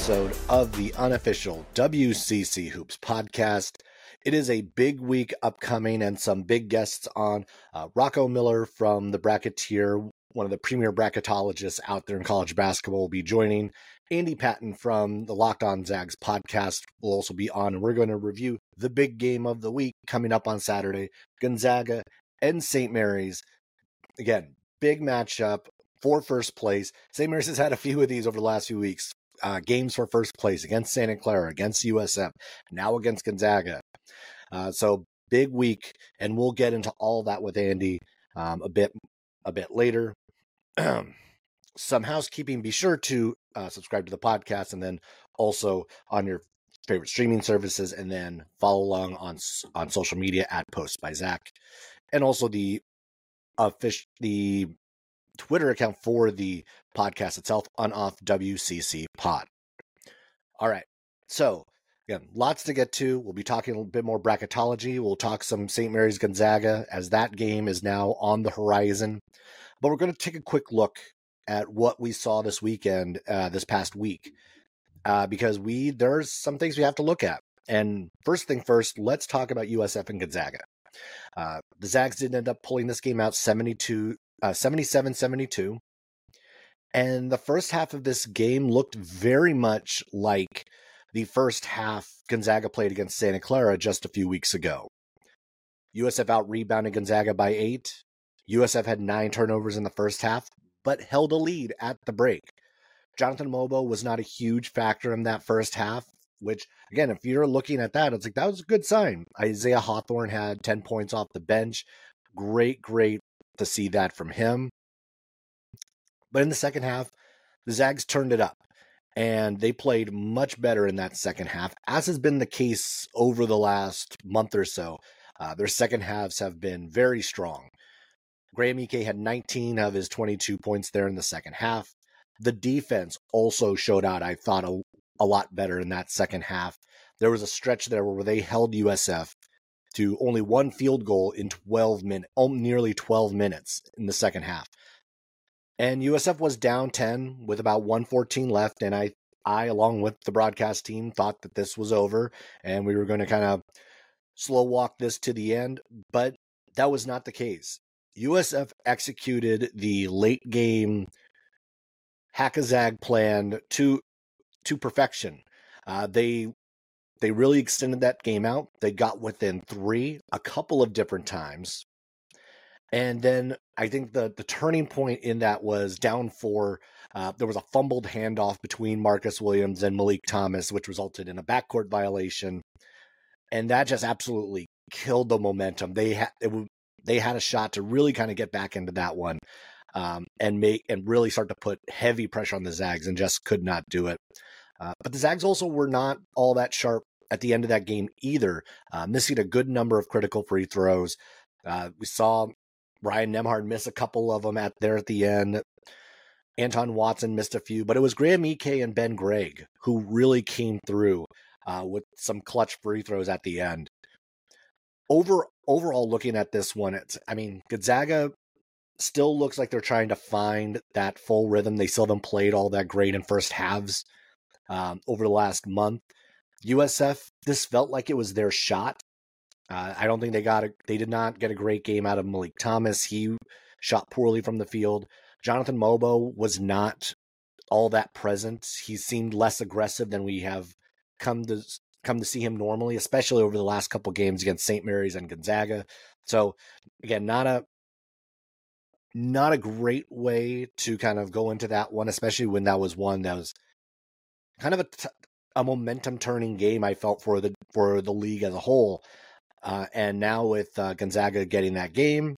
episode of the unofficial WCC Hoops podcast. It is a big week upcoming and some big guests on. Uh, Rocco Miller from the Bracketeer, one of the premier bracketologists out there in college basketball, will be joining. Andy Patton from the Locked On Zags podcast will also be on, and we're going to review the big game of the week coming up on Saturday Gonzaga and St. Mary's. Again, big matchup for first place. St. Mary's has had a few of these over the last few weeks. Uh, games for first place against Santa Clara, against USF, now against Gonzaga. Uh, so big week, and we'll get into all that with Andy um, a bit a bit later. Some housekeeping: be sure to uh, subscribe to the podcast, and then also on your favorite streaming services, and then follow along on on social media at Post by Zach, and also the official the Twitter account for the podcast itself, Unoff WCC Pod. All right. So, again, lots to get to. We'll be talking a little bit more bracketology. We'll talk some St. Mary's Gonzaga as that game is now on the horizon. But we're going to take a quick look at what we saw this weekend, uh, this past week, uh, because we there's some things we have to look at. And first thing first, let's talk about USF and Gonzaga. Uh, the Zags didn't end up pulling this game out 72 uh, 77 72. And the first half of this game looked very much like the first half Gonzaga played against Santa Clara just a few weeks ago. USF out rebounded Gonzaga by eight. USF had nine turnovers in the first half, but held a lead at the break. Jonathan Mogbo was not a huge factor in that first half, which, again, if you're looking at that, it's like that was a good sign. Isaiah Hawthorne had 10 points off the bench. Great, great to see that from him. But in the second half, the Zags turned it up and they played much better in that second half, as has been the case over the last month or so. Uh, their second halves have been very strong. Graham Ike had 19 of his 22 points there in the second half. The defense also showed out, I thought, a, a lot better in that second half. There was a stretch there where they held USF to only one field goal in 12 minutes, oh, nearly 12 minutes in the second half. And USF was down 10 with about 114 left. And I, I, along with the broadcast team, thought that this was over and we were going to kind of slow walk this to the end. But that was not the case. USF executed the late game hack a zag plan to to perfection. Uh, they they really extended that game out. They got within three a couple of different times. And then I think the the turning point in that was down four. Uh, there was a fumbled handoff between Marcus Williams and Malik Thomas, which resulted in a backcourt violation, and that just absolutely killed the momentum. They had they had a shot to really kind of get back into that one um, and make and really start to put heavy pressure on the Zags, and just could not do it. Uh, but the Zags also were not all that sharp at the end of that game either, uh, missing a good number of critical free throws. Uh, we saw Ryan Nembhard miss a couple of them at there at the end. Anton Watson missed a few, but it was Graham Ike and Ben Gregg who really came through uh, with some clutch free throws at the end. Over overall, looking at this one, it's I mean Gonzaga still looks like they're trying to find that full rhythm. They still haven't played all that great in first halves um, over the last month. USF, this felt like it was their shot. Uh, I don't think they got a, they did not get a great game out of Malik Thomas. He shot poorly from the field. Jonathan Mogbo was not all that present. He seemed less aggressive than we have come to come to see him normally, especially over the last couple games against St. Mary's and Gonzaga. So again, not a not a great way to kind of go into that one, especially when that was one that was kind of a t- a momentum turning game. I felt for the for the league as a whole, uh, and now with uh, Gonzaga getting that game,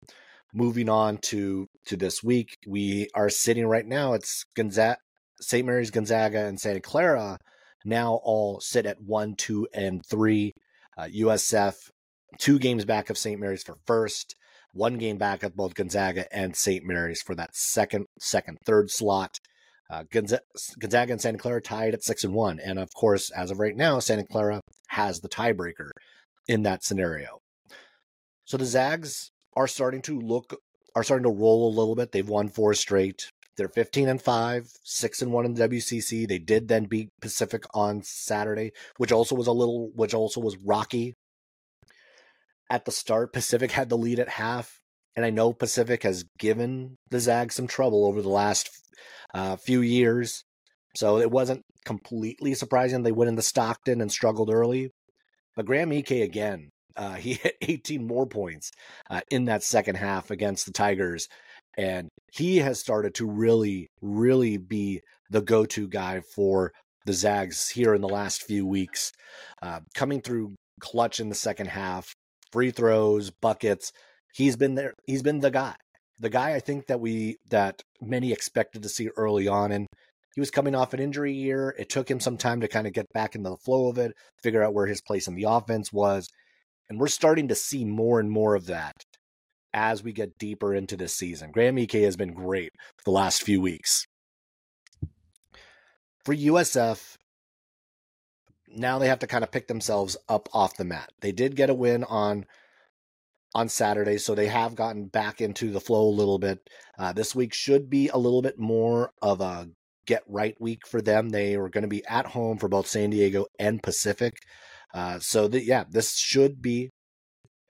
moving on to to this week, we are sitting right now. It's Gonzaga, St. Mary's, Gonzaga, and Santa Clara now all sit at one, two, and three. Uh, USF two games back of St. Mary's for first, one game back of both Gonzaga and St. Mary's for that second, second, third slot. Uh, Gonzaga and Santa Clara tied at six and one, and of course, as of right now, Santa Clara has the tiebreaker in that scenario. So the Zags are starting to look are starting to roll a little bit. They've won four straight. They're 15 and 5, 6 and 1 in the WCC. They did then beat Pacific on Saturday, which also was a little which also was rocky. At the start, Pacific had the lead at half, and I know Pacific has given the Zags some trouble over the last uh, few years. So it wasn't completely surprising they went into Stockton and struggled early. But Graham Ike again, uh, he hit 18 more points uh, in that second half against the Tigers and he has started to really, really be the go to guy for the Zags here in the last few weeks. Uh, coming through clutch in the second half, free throws, buckets. He's been there. He's been the guy. The guy I think that we that many expected to see early on, and he was coming off an injury year. It took him some time to kind of get back into the flow of it, figure out where his place in the offense was, and we're starting to see more and more of that as we get deeper into this season. Graham Ike has been great the last few weeks. For USF, now they have to kind of pick themselves up off the mat. They did get a win on on Saturday, so they have gotten back into the flow a little bit. Uh, this week should be a little bit more of a get right week for them. They are going to be at home for both San Diego and Pacific. Uh, so the, yeah, this should be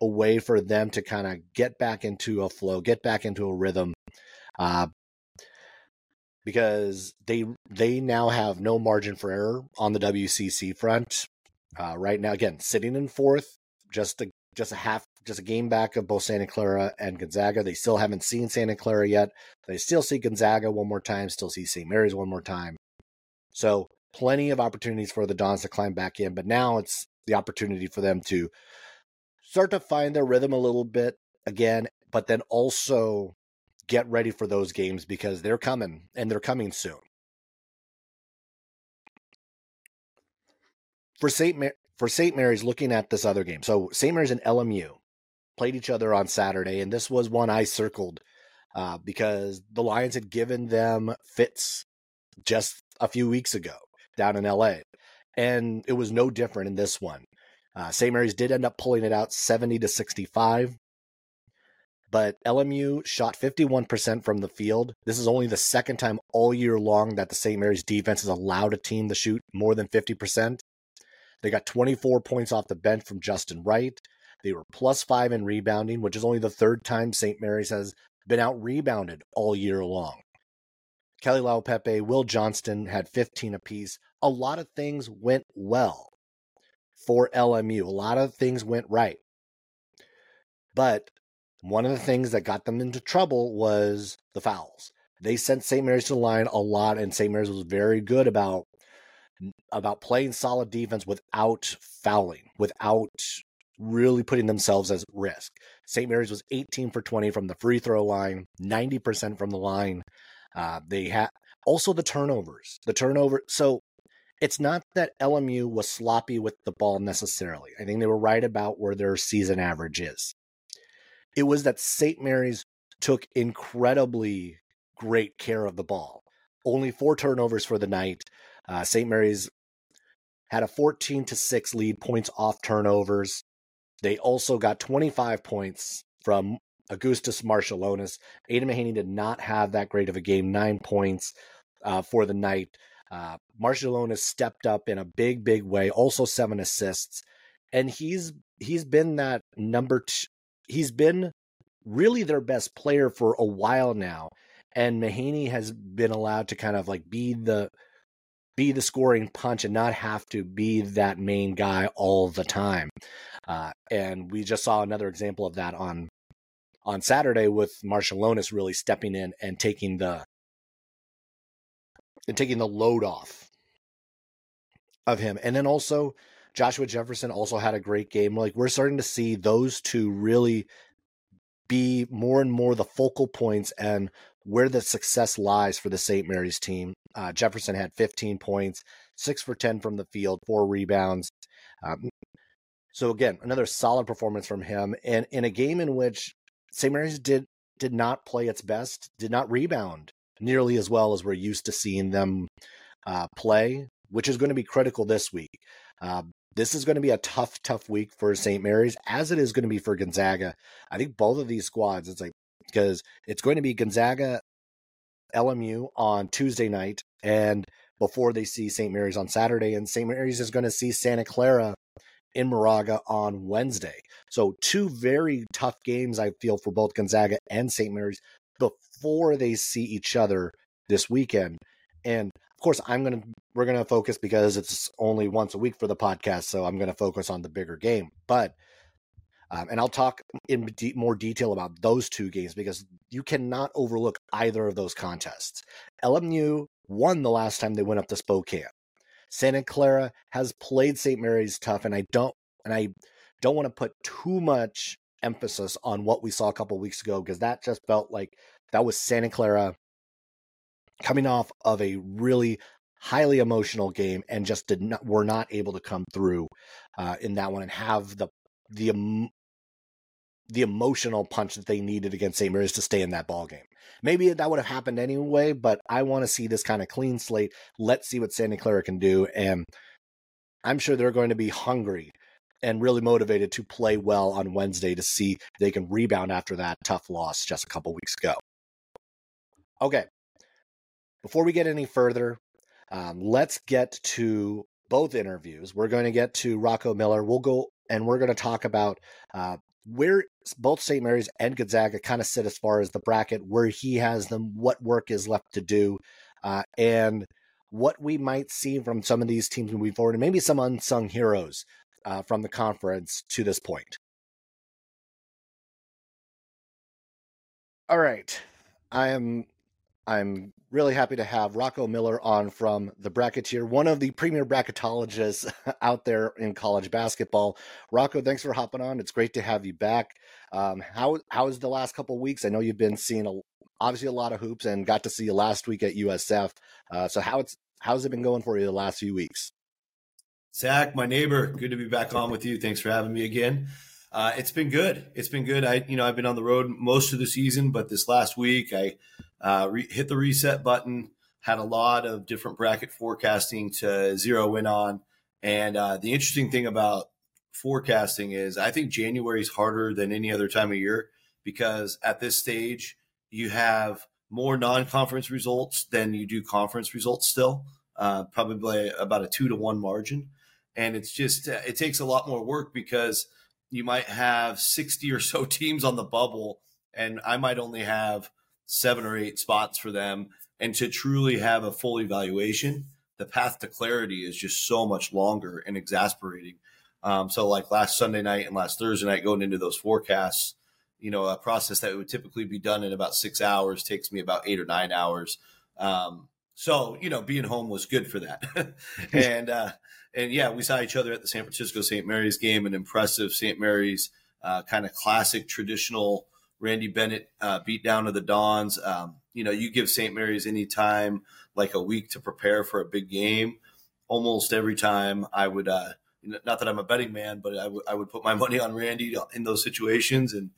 a way for them to kind of get back into a flow, get back into a rhythm. Uh, because they they now have no margin for error on the WCC front. Uh, right now, again, sitting in fourth, just a just a half, just a game back of both Santa Clara and Gonzaga. They still haven't seen Santa Clara yet. They still see Gonzaga one more time. Still see St. Mary's one more time. So plenty of opportunities for the Dons to climb back in. But now it's the opportunity for them to start to find their rhythm a little bit again, but then also get ready for those games because they're coming and they're coming soon. For St. For St. Mary's looking at this other game. So St. Mary's and LMU played each other on Saturday, and this was one I circled uh, because the Lions had given them fits just a few weeks ago down in LA. And it was no different in this one. Uh, St. Mary's did end up pulling it out 70 to 65, but LMU shot 51% from the field. This is only the second time all year long that the St. Mary's defense has allowed a team to shoot more than 50%. They got 24 points off the bench from Justin Wright. They were plus five in rebounding, which is only the third time St. Mary's has been out rebounded all year long. Keli Leaupepe, Will Johnston had 15 apiece. A lot of things went well for LMU. A lot of things went right. But one of the things that got them into trouble was the fouls. They sent St. Mary's to the line a lot, and St. Mary's was very good about about playing solid defense without fouling, without really putting themselves at risk. St. Mary's was 18 for 20 from the free throw line, 90% from the line. Uh, they had also the turnovers. The turnover. So it's not that LMU was sloppy with the ball necessarily. I think they were right about where their season average is. It was that St. Mary's took incredibly great care of the ball. Only four turnovers for the night. Uh, St. Mary's had a 14 to 6 lead points off turnovers. They also got 25 points from Augustus Marciulionis. Aidan Mahaney did not have that great of a game, nine points uh, for the night. Uh, Marciulionis stepped up in a big, big way. Also seven assists, and he's he's been that number. T- he's been really their best player for a while now, and Mahaney has been allowed to kind of like be the be the scoring punch and not have to be that main guy all the time. Uh, and we just saw another example of that on on Saturday with Marciulionis really stepping in and taking the and taking the load off of him. And then also Joshua Jefferson also had a great game. Like we're starting to see those two really be more and more the focal points and where the success lies for the St. Mary's team. Uh, Jefferson had 15 points, six for 10 from the field, four rebounds. Um, so again, another solid performance from him, and in a game in which St. Mary's did did not play its best, did not rebound nearly as well as we're used to seeing them uh, play, which is going to be critical this week. Uh, this is going to be a tough, tough week for St. Mary's, as it is going to be for Gonzaga. I think both of these squads, it's like, because it's going to be Gonzaga LMU on Tuesday night, and before they see St. Mary's on Saturday, and St. Mary's is going to see Santa Clara in Moraga on Wednesday. So two very tough games I feel for both Gonzaga and St. Mary's before they see each other this weekend. And of course, I'm going to we're going to focus because it's only once a week for the podcast, so I'm going to focus on the bigger game. But um, and I'll talk in de- more detail about those two games because you cannot overlook either of those contests. LMU won the last time they went up to Spokane. Santa Clara has played St. Mary's tough, and I don't and I don't want to put too much emphasis on what we saw a couple weeks ago because that just felt like that was Santa Clara coming off of a really highly emotional game and just did not were not able to come through uh, in that one and have the the um, the emotional punch that they needed against St. Mary's to stay in that ball game. Maybe that would have happened anyway, but I want to see this kind of clean slate. Let's see what Santa Clara can do. And I'm sure they're going to be hungry and really motivated to play well on Wednesday to see they can rebound after that tough loss just a couple weeks ago. Okay. Before we get any further, um, let's get to both interviews. We're going to get to Rocco Miller. We'll go and we're going to talk about uh, where both St. Mary's and Gonzaga kind of sit as far as the bracket, where he has them, what work is left to do, uh, and what we might see from some of these teams moving forward, and maybe some unsung heroes uh, from the conference to this point. All right, I am I'm really happy to have Rocco Miller on from the Bracketeer, one of the premier bracketologists out there in college basketball. Rocco, thanks for hopping on. It's great to have you back. Um, how how is the last couple weeks? I know you've been seeing a, obviously a lot of hoops and got to see you last week at USF. Uh, so how it's how's it been going for you the last few weeks? Zach, my neighbor, good to be back on with you. Thanks for having me again. Uh, it's been good. It's been good. I, you know, I've been on the road most of the season, but this last week I uh, re- hit the reset button. Had a lot of different bracket forecasting to zero in on, and uh, the interesting thing about forecasting is I think January is harder than any other time of year because at this stage you have more non-conference results than you do conference results still, uh, probably about a two to one margin, and it's just uh, it takes a lot more work because you might have 60 or so teams on the bubble and I might only have seven or eight spots for them. And to truly have a full evaluation, the path to clarity is just so much longer and exasperating. Um, so, like last Sunday night and last Thursday night, going into those forecasts, you know, a process that would typically be done in about six hours takes me about eight or nine hours. Um, so, you know, being home was good for that. and, uh, and yeah, we saw each other at the San Francisco St. Mary's game, an impressive St. Mary's uh, kind of classic traditional Randy Bennett uh, beat down of the Dons. Um, you know, you give St. Mary's any time, like a week to prepare for a big game. Almost every time, I would. Uh, not that I'm a betting man, but I, w- I would put my money on Randy in those situations, and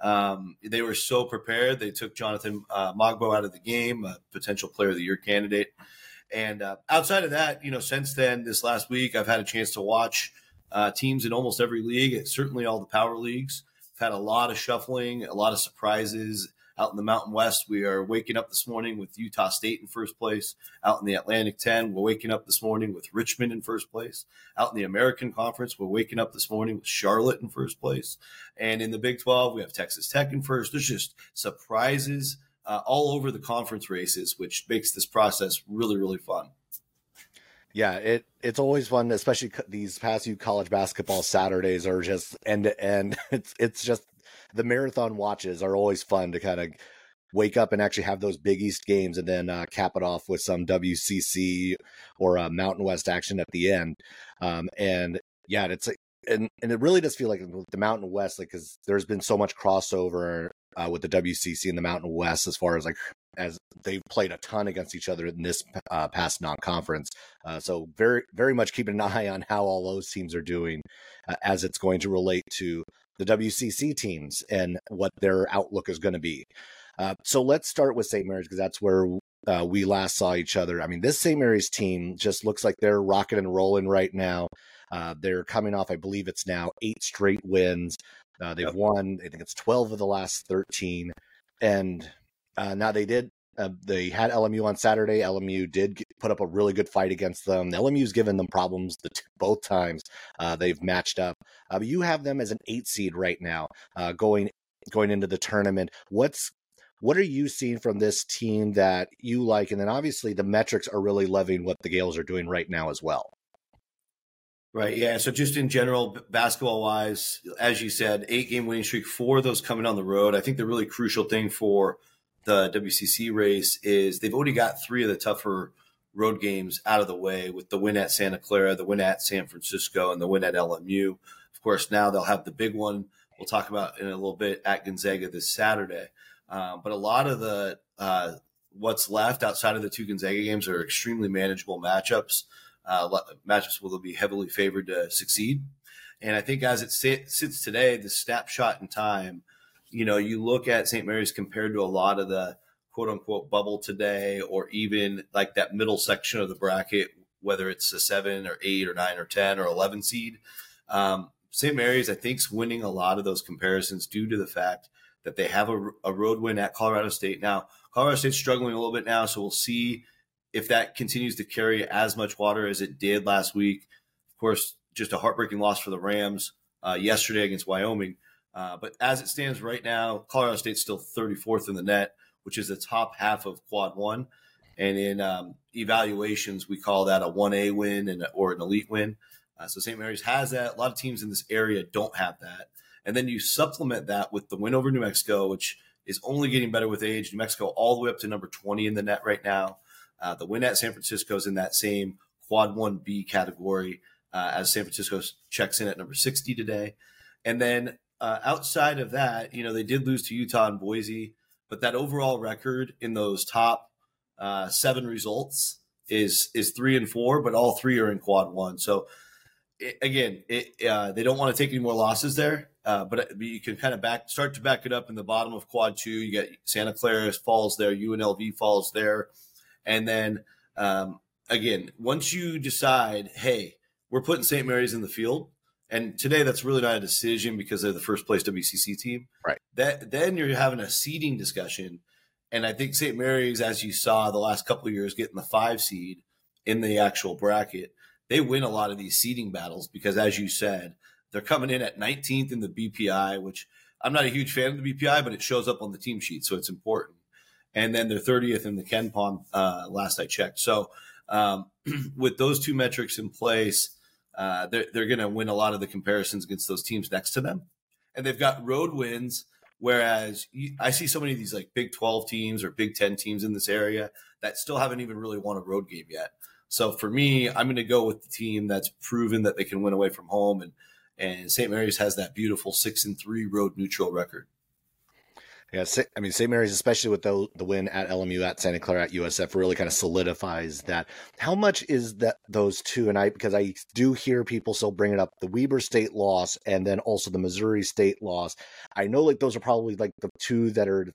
um, they were so prepared. They took Jonathan uh, Mogbo out of the game, a potential Player of the Year candidate. And uh, outside of that, you know, since then, this last week, I've had a chance to watch uh, teams in almost every league, certainly all the power leagues had a lot of shuffling, a lot of surprises out in the Mountain West. We are waking up this morning with Utah State in first place. Out in the Atlantic 10, we're waking up this morning with Richmond in first place. Out in the American Conference, we're waking up this morning with Charlotte in first place. And in the Big 12, we have Texas Tech in first. There's just surprises uh, all over the conference races, which makes this process really, really fun. Yeah, it it's always fun, especially these past few college basketball Saturdays are just end to end. It's it's just the marathon watches are always fun to kind of wake up and actually have those Big East games, and then uh, cap it off with some WCC or uh, Mountain West action at the end. Um, and yeah, it's and and it really does feel like the Mountain West, like because there's been so much crossover uh, with the WCC and the Mountain West as far as like as they've played a ton against each other in this uh, past non-conference. Uh, so very, very much keeping an eye on how all those teams are doing uh, as it's going to relate to the WCC teams and what their outlook is going to be. Uh, so let's start with St. Mary's because that's where uh, we last saw each other. I mean, this St. Mary's team just looks like they're rocking and rolling right now. Uh, they're coming off, I believe it's now eight straight wins. they've yep. won, I think it's 12 of the last 13. And uh, now they did uh, they had LMU on Saturday. LMU did put up a really good fight against them. The LMU's given them problems the both times uh, they've matched up. Uh, you have them as an eight seed right now, uh, going going into the tournament. What's what are you seeing from this team that you like? And then obviously the metrics are really loving what the Gaels are doing right now as well. Right. Yeah. So just in general, basketball wise, as you said, eight game winning streak, four of those coming on the road. I think the really crucial thing for the WCC race is they've already got three of the tougher road games out of the way with the win at Santa Clara, the win at San Francisco, and the win at LMU. Of course, now they'll have the big one we'll talk about in a little bit at Gonzaga this Saturday. Um, but a lot of the uh, what's left outside of the two Gonzaga games are extremely manageable matchups. Uh, matchups will be heavily favored to succeed. And I think as it sits today, the snapshot in time you know, you look at St. Mary's compared to a lot of the quote unquote bubble today, or even like that middle section of the bracket, whether it's a seven or eight or nine or 10 or 11 seed. Um, St. Mary's, I think, is winning a lot of those comparisons due to the fact that they have a, a road win at Colorado State. Now, Colorado State's struggling a little bit now, so we'll see if that continues to carry as much water as it did last week. Of course, just a heartbreaking loss for the Rams uh, yesterday against Wyoming. Uh, but as it stands right now, Colorado State's still 34th in the net, which is the top half of quad one. And in um, evaluations, we call that a 1A win and or an elite win. Uh, so St. Mary's has that. A lot of teams in this area don't have that. And then you supplement that with the win over New Mexico, which is only getting better with age. New Mexico all the way up to number 20 in the net right now. Uh, the win at San Francisco is in that same quad 1B category uh, as San Francisco checks in at number 60 today. And then uh, outside of that, you know, they did lose to Utah and Boise, but that overall record in those top uh, seven results is is three and four, but all three are in quad one. So it, again, it, uh, they don't want to take any more losses there, uh, but you can kind of back start to back it up in the bottom of quad two. You get Santa Clara falls there, UNLV falls there, and then um, again, once you decide, hey, we're putting St. Mary's in the field and today, that's really not a decision because they're the first place WCC team. Right. That then you're having a seeding discussion, and I think St. Mary's, as you saw the last couple of years, getting the five seed in the actual bracket, they win a lot of these seeding battles because, as you said, they're coming in at 19th in the BPI, which I'm not a huge fan of the BPI, but it shows up on the team sheet, so it's important. And then they're 30th in the KenPom uh, last I checked. So um, with those two metrics in place uh, they're they're going to win a lot of the comparisons against those teams next to them, and they've got road wins. Whereas you, I see so many of these like Big Twelve teams or Big Ten teams in this area that still haven't even really won a road game yet. So for me, I'm going to go with the team that's proven that they can win away from home, and and St. Mary's has that beautiful six and three road neutral record. Yeah, I mean, St. Mary's, especially with the, the win at LMU, at Santa Clara, at USF, really kind of solidifies that. How much is that those two? And I, because I do hear people still bringing up the Weber State loss and then also the Missouri State loss. I know like those are probably like the two that are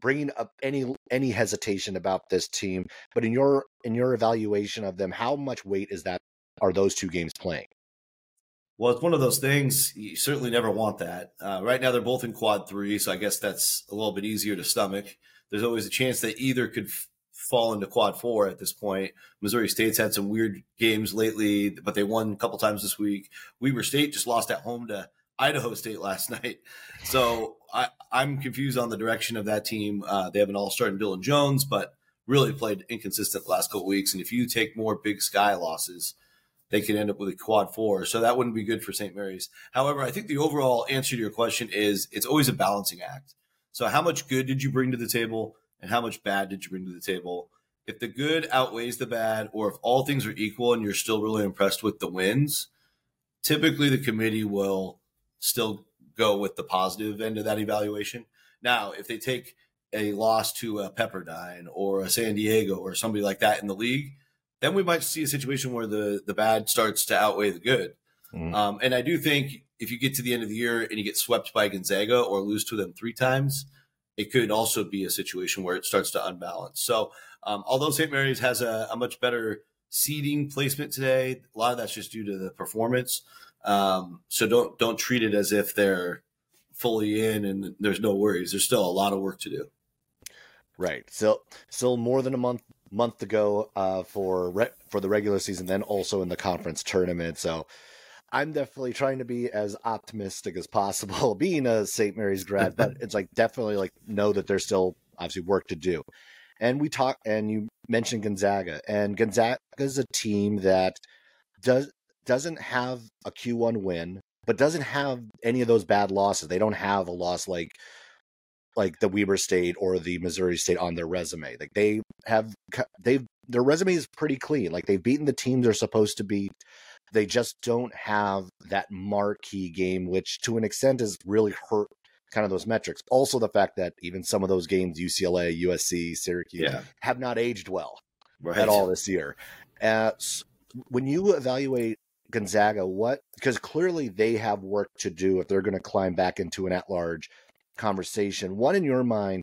bringing up any any hesitation about this team. But in your in your evaluation of them, how much weight is that? Are those two games playing? Well, it's one of those things you certainly never want that. Uh, right now, they're both in quad three, so I guess that's a little bit easier to stomach. There's always a chance that either could f- fall into quad four at this point. Missouri State's had some weird games lately, but they won a couple times this week. Weber State just lost at home to Idaho State last night. So I, am confused on the direction of that team. Uh, they have an all star in Dillon Jones, but really played inconsistent the last couple weeks. And if you take more Big Sky losses, they could end up with a quad four. So that wouldn't be good for St. Mary's. However, I think the overall answer to your question is it's always a balancing act. So how much good did you bring to the table and how much bad did you bring to the table? If the good outweighs the bad, or if all things are equal and you're still really impressed with the wins, typically the committee will still go with the positive end of that evaluation. Now, if they take a loss to a Pepperdine or a San Diego or somebody like that in the league, then we might see a situation where the the bad starts to outweigh the good. Mm. Um, and I do think if you get to the end of the year and you get swept by Gonzaga or lose to them three times, it could also be a situation where it starts to unbalance. So, um, although St. Mary's has a, a, much better seeding placement today, a lot of that's just due to the performance. Um, so don't don't treat it as if they're fully in and there's no worries. There's still a lot of work to do. Right. Still, still more than a month month to go uh, for re- for the regular season, then also in the conference tournament. So I'm definitely trying to be as optimistic as possible, being a St. Mary's grad, but it's like definitely like know that there's still obviously work to do. And we talk, and you mentioned Gonzaga, and Gonzaga is a team that does doesn't have a Q1 win, but doesn't have any of those bad losses. They don't have a loss like like the Weber State or the Missouri State on their resume. Like they have they've their resume is pretty clean. Like they've beaten the teams they're supposed to beat. They just don't have that marquee game, which to an extent has really hurt kind of those metrics. Also, the fact that even some of those games, UCLA, USC, Syracuse, yeah. have not aged well right. at all this year. Uh, when you evaluate Gonzaga, what because clearly they have work to do if they're going to climb back into an at-large conversation. What in your mind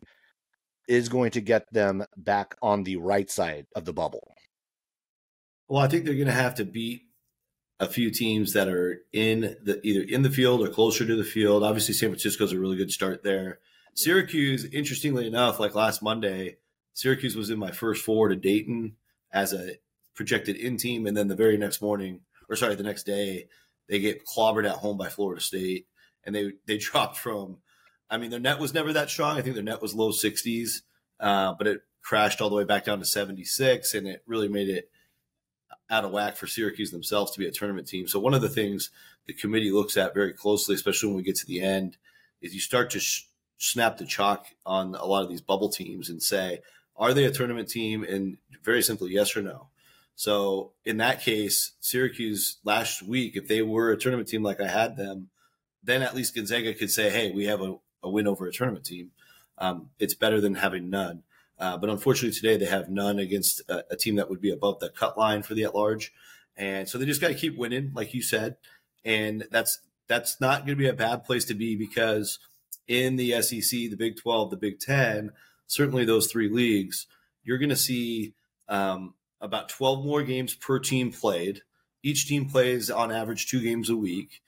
is going to get them back on the right side of the bubble? Well, I think they're going to have to beat a few teams that are in the either in the field or closer to the field. Obviously, San Francisco's a really good start there. Syracuse, interestingly enough, like last Monday, Syracuse was in my first four to Dayton as a projected in team, and then the very next morning, or sorry, the next day, they get clobbered at home by Florida State, and they they dropped from. I mean, their net was never that strong. I think their net was low 60s, uh, but it crashed all the way back down to 76, and it really made it out of whack for Syracuse themselves to be a tournament team. So one of the things the committee looks at very closely, especially when we get to the end, is you start to sh- snap the chalk on a lot of these bubble teams and say, are they a tournament team? And very simply, yes or no. So in that case, Syracuse last week, if they were a tournament team like I had them, then at least Gonzaga could say, hey, we have a, a win over a tournament team. Um, it's better than having none. Uh, but unfortunately, today they have none against a, a, team that would be above the cut line for the at large, and so they just got to keep winning, like you said, and that's that's not going to be a bad place to be because in the SEC, the Big Twelve, the Big Ten, certainly those three leagues, you're going to see um, about 12 more games per team played. Each team plays on average two games a week.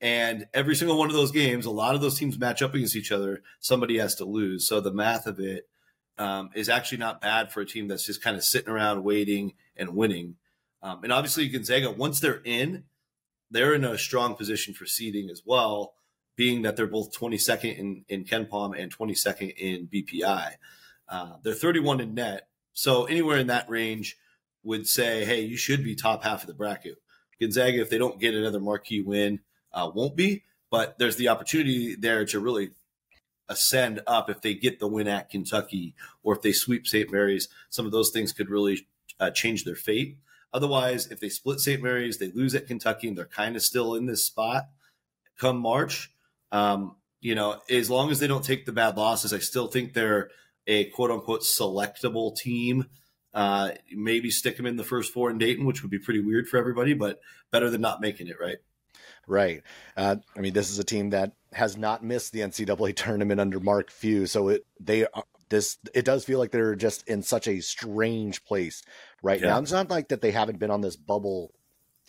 And every single one of those games, a lot of those teams match up against each other. Somebody has to lose. So the math of it um, is actually not bad for a team that's just kind of sitting around waiting and winning. Um, and obviously, Gonzaga, once they're in, they're in a strong position for seeding as well, being that they're both 22nd in, in KenPom and 22nd in BPI. Uh, they're 31 in net. So anywhere in that range would say, hey, you should be top half of the bracket. Gonzaga, if they don't get another marquee win, uh, won't be. But there's the opportunity there to really ascend up if they get the win at Kentucky or if they sweep St. Mary's. Some of those things could really uh, change their fate. Otherwise, if they split St. Mary's, they lose at Kentucky, and they're kind of still in this spot come March. Um, you know, as long as they don't take the bad losses, I still think they're a quote unquote selectable team. Uh, maybe stick them in the first four in Dayton, which would be pretty weird for everybody, but better than not making it, right? Right. Uh, I mean, this is a team that has not missed the NCAA tournament under Mark Few, so it they this it does feel like they're just in such a strange place right yeah. now. It's not like that they haven't been on this bubble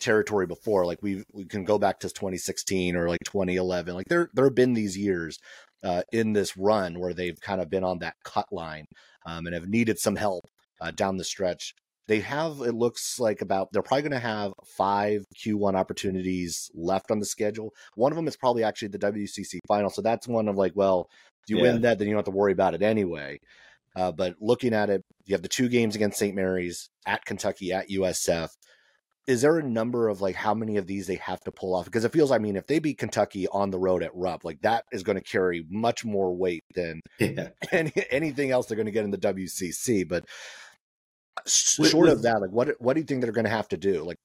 territory before. Like we we can go back to 2016 or like 2011. Like there there have been these years uh, in this run where they've kind of been on that cut line um, and have needed some help uh, down the stretch they have it looks like about they're probably going to have five q1 opportunities left on the schedule one of them is probably actually the wcc final so that's one of like well if you yeah. win that then you don't have to worry about it anyway uh, but looking at it you have the two games against st mary's at kentucky at usf is there a number of like how many of these they have to pull off because it feels i mean if they beat kentucky on the road at rupp like that is going to carry much more weight than yeah. any, anything else they're going to get in the wcc but short of that, like what what do you think they're going to have to do? Like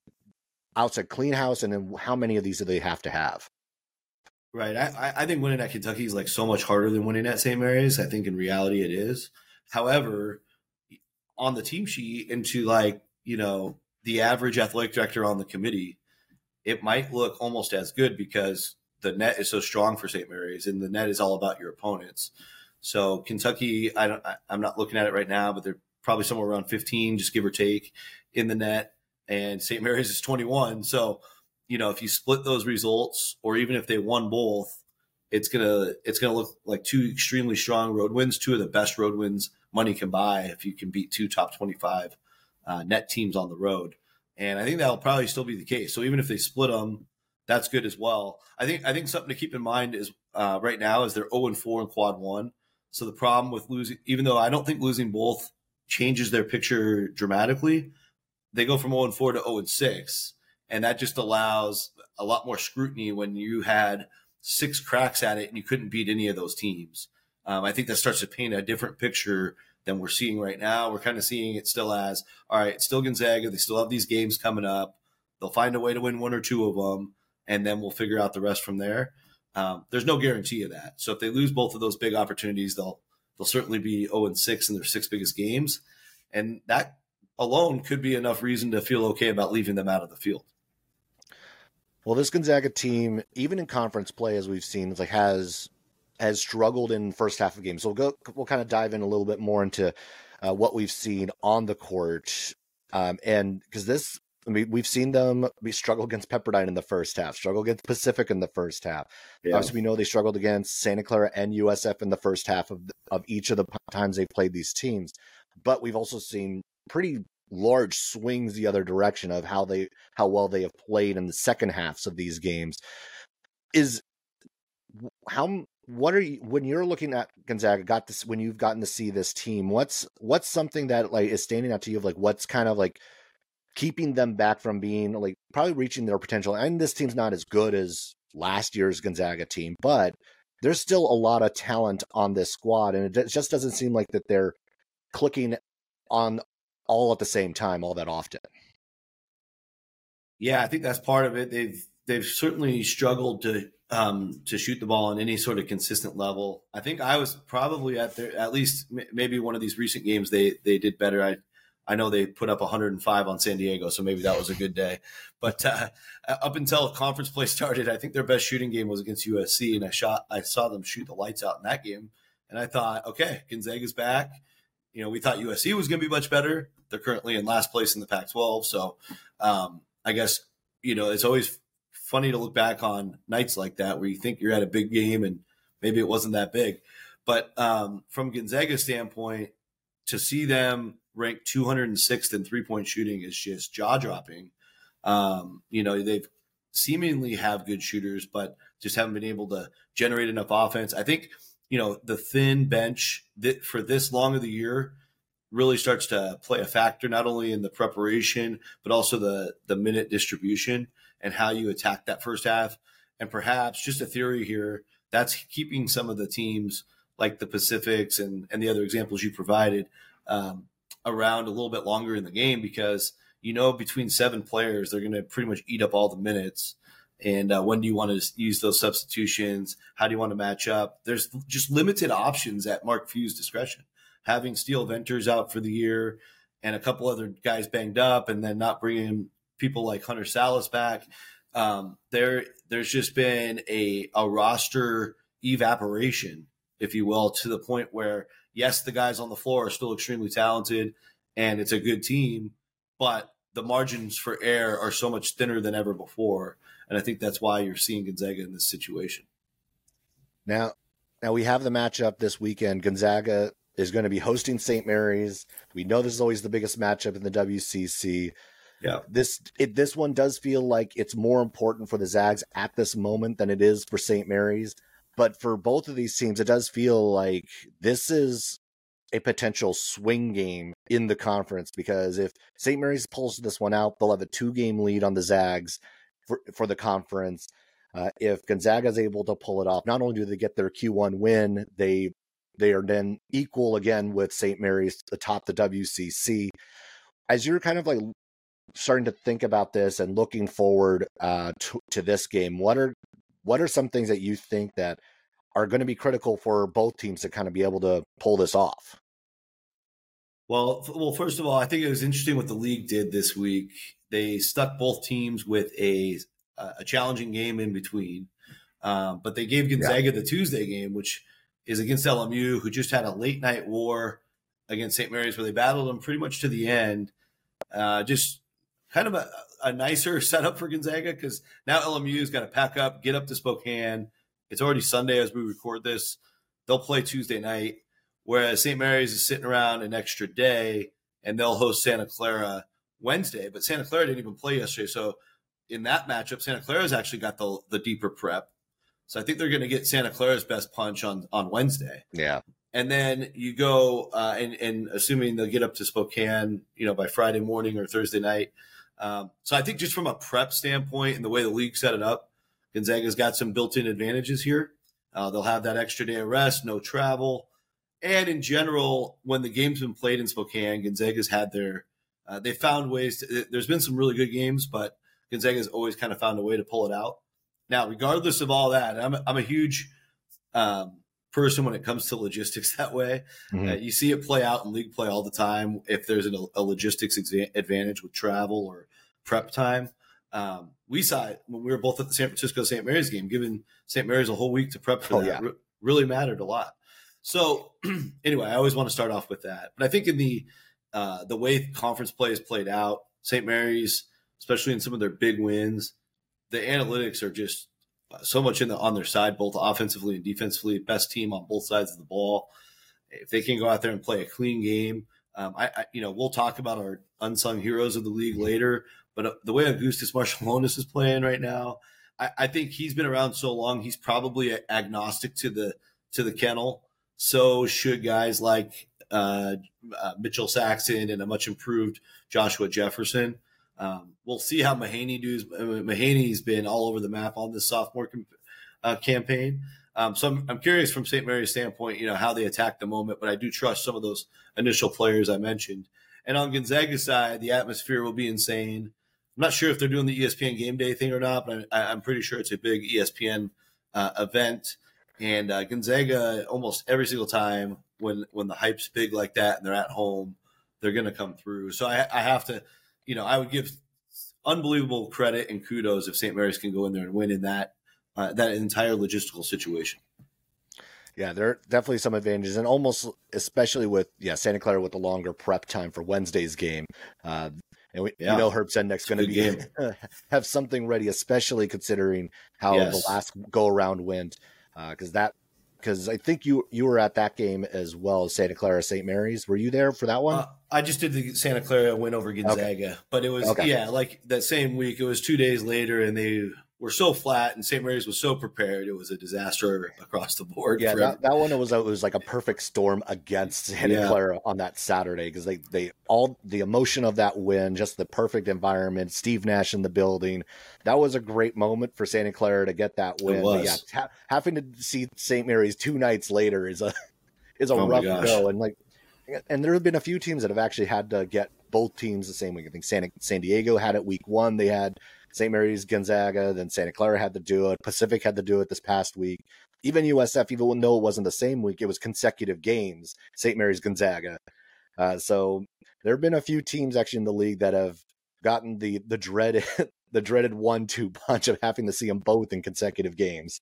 outside clean house, and then how many of these do they have to have? Right. I, I think winning at Kentucky is like so much harder than winning at St. Mary's. I think in reality it is. However, on the team sheet into like, you know, the average athletic director on the committee, it might look almost as good because the net is so strong for St. Mary's and the net is all about your opponents. So Kentucky, I don't, I, I'm not looking at it right now, but they're probably somewhere around 15, just give or take, in the net. And St. Mary's is 21. So, you know, if you split those results, or even if they won both, it's gonna it's gonna look like two extremely strong road wins, two of the best road wins money can buy if you can beat two top 25 uh, net teams on the road. And I think that'll probably still be the case. So even if they split them, that's good as well. I think I think something to keep in mind is uh, right now is they're 0 and 4 in quad one. So the problem with losing, even though I don't think losing both changes their picture dramatically, they go from 0 and 4 to 0 and 6. And that just allows a lot more scrutiny when you had six cracks at it and you couldn't beat any of those teams. Um, I think that starts to paint a different picture than we're seeing right now. We're kind of seeing it still as all right, still Gonzaga. They still have these games coming up. They'll find a way to win one or two of them, and then we'll figure out the rest from there. Um, there's no guarantee of that. So if they lose both of those big opportunities, they'll they'll certainly be 0 and 6 in their six biggest games, and that alone could be enough reason to feel okay about leaving them out of the field. Well, this Gonzaga team, even in conference play, as we've seen, like has has struggled in first half of games. So we'll go. We'll kind of dive in a little bit more into uh, what we've seen on the court, um, and because this. I mean, we've seen them we struggle against Pepperdine in the first half, struggle against Pacific in the first half. Yeah. Obviously, we know they struggled against Santa Clara and USF in the first half of of each of the times they played these teams. But we've also seen pretty large swings the other direction of how they how well they have played in the second halves of these games. Is how what are you when you're looking at Gonzaga got this when you've gotten to see this team what's what's something that like is standing out to you of like what's kind of like keeping them back from being like probably reaching their potential and this team's not as good as last year's Gonzaga team but there's still a lot of talent on this squad and it just doesn't seem like that they're clicking on all at the same time all that often yeah i think that's part of it they've they've certainly struggled to um, to shoot the ball on any sort of consistent level. I think I was probably at their at least maybe one of these recent games they they did better. I I know they put up 105 on San Diego, so maybe that was a good day. But uh, up until conference play started, I think their best shooting game was against USC, and I shot I saw them shoot the lights out in that game, and I thought, okay, Gonzaga's back. You know, we thought USC was going to be much better. They're currently in last place in the Pac-12, so um, I guess you know it's always funny to look back on nights like that where you think you're at a big game and maybe it wasn't that big. But um, from Gonzaga's standpoint, to see them ranked 206th in three point shooting is just jaw dropping. Um, you know, they've seemingly have good shooters, but just haven't been able to generate enough offense. I think, you know, the thin bench that for this long of the year really starts to play a factor, not only in the preparation, but also the, the minute distribution and how you attack that first half. And perhaps just a theory here that's keeping some of the teams like the Pacifics and, and the other examples you provided um, around a little bit longer in the game because you know between seven players they're going to pretty much eat up all the minutes. And uh, when do you want to use those substitutions? How do you want to match up? There's just limited options at Mark Few's discretion. Having Steele Venters out for the year and a couple other guys banged up, and then not bringing people like Hunter Sallis back. Um, there, there's just been a, a roster evaporation, if you will, to the point where yes, the guys on the floor are still extremely talented and it's a good team, but the margins for error are so much thinner than ever before. And I think that's why you're seeing Gonzaga in this situation. Now, now we have the matchup this weekend. Gonzaga is going to be hosting St. Mary's. We know this is always the biggest matchup in the WCC. Yeah. This it this one does feel like it's more important for the Zags at this moment than it is for St. Mary's. But for both of these teams, it does feel like this is a potential swing game in the conference because if St. Mary's pulls this one out, they'll have a two game lead on the Zags for, for the conference. Uh, if Gonzaga is able to pull it off, not only do they get their Q1 win, they they are then equal again with St. Mary's atop the WCC. As you're kind of like starting to think about this and looking forward uh, to, to this game, what are what are some things that you think that are going to be critical for both teams to kind of be able to pull this off? Well, well, first of all, I think it was interesting what the league did this week. They stuck both teams with a a challenging game in between, um, but they gave Gonzaga yeah. the Tuesday game, which is against LMU, who just had a late night war against St. Mary's, where they battled them pretty much to the end. Uh, just kind of a, a nicer setup for Gonzaga because now LMU's got to pack up, get up to Spokane. It's already Sunday as we record this. They'll play Tuesday night. whereas St. Mary's is sitting around an extra day and they'll host Santa Clara Wednesday. But Santa Clara didn't even play yesterday, so in that matchup, Santa Clara's actually got the the deeper prep. So I think they're going to get Santa Clara's best punch on on Wednesday. Yeah. And then you go uh, and, and assuming they'll get up to Spokane, you know, by Friday morning or Thursday night. Um, so I think just from a prep standpoint and the way the league set it up, Gonzaga's got some built-in advantages here. Uh, they'll have that extra day of rest, no travel, and in general, when the game's been played in Spokane, Gonzaga's had their uh, they found ways. To, there's been some really good games, but Gonzaga's always kind of found a way to pull it out. Now, regardless of all that, I'm a, I'm a huge um, person when it comes to logistics that way. Mm-hmm. Uh, you see it play out in league play all the time. If there's an, a logistics advantage with travel or prep time, um, we saw it when we were both at the San Francisco St. Mary's game. Giving St. Mary's a whole week to prep for oh, that yeah. re- really mattered a lot. So anyway, I always want to start off with that. But I think in the uh, the way conference play is played out, St. Mary's, especially in some of their big wins, the analytics are just uh, so much in the on their side, both offensively and defensively. Best team on both sides of the ball. If they can go out there and play a clean game, um, I, I, you know we'll talk about our unsung heroes of the league later. But uh, the way Augustus Marciulionis is playing right now, I, I, think he's been around so long. He's probably agnostic to the to the kennel. So should guys like uh, uh, Mitchell Saxen and a much improved Joshua Jefferson. Um, we'll see how Mahaney does. Mahaney's been all over the map on this sophomore uh, campaign. Um, so I'm, I'm, curious from St. Mary's standpoint, you know, how they attack the moment, but I do trust some of those initial players I mentioned. And on Gonzaga's side, the atmosphere will be insane. I'm not sure if they're doing the ESPN game day thing or not, but I, am pretty sure it's a big ESPN uh, event. And uh, Gonzaga, almost every single time when when the hype's big like that and they're at home, they're going to come through. So I, I have to, you know, I would give unbelievable credit and kudos if St. Mary's can go in there and win in that uh, that entire logistical situation. Yeah, there are definitely some advantages, and almost especially with yeah Santa Clara with the longer prep time for Wednesday's game. Uh, and we, yeah. you know Herb Sendek's going to be have something ready, especially considering how yes. the last go around went, because uh, that because I think you you were at that game as well as Santa Clara St. Mary's. Were you there for that one? Uh, I just did the Santa Clara win over Gonzaga, okay. but it was okay. yeah, like that same week. It was two days later, and they were so flat, and St. Mary's was so prepared. It was a disaster across the board. Yeah, that, that, one was it was like a perfect storm against Santa yeah. Clara on that Saturday because they they all the emotion of that win, just the perfect environment, Steve Nash in the building. That was a great moment for Santa Clara to get that win. yeah, ha- having to see St. Mary's two nights later is a is a oh rough go, and like, and there have been a few teams that have actually had to get both teams the same week. I think San San Diego had it week one. They had St. Mary's Gonzaga, then Santa Clara had to do it. Pacific had to do it this past week. Even USF, even though it wasn't the same week, it was consecutive games. St. Mary's Gonzaga. Uh, so there have been a few teams actually in the league that have gotten the the dreaded the dreaded one two punch of having to see them both in consecutive games.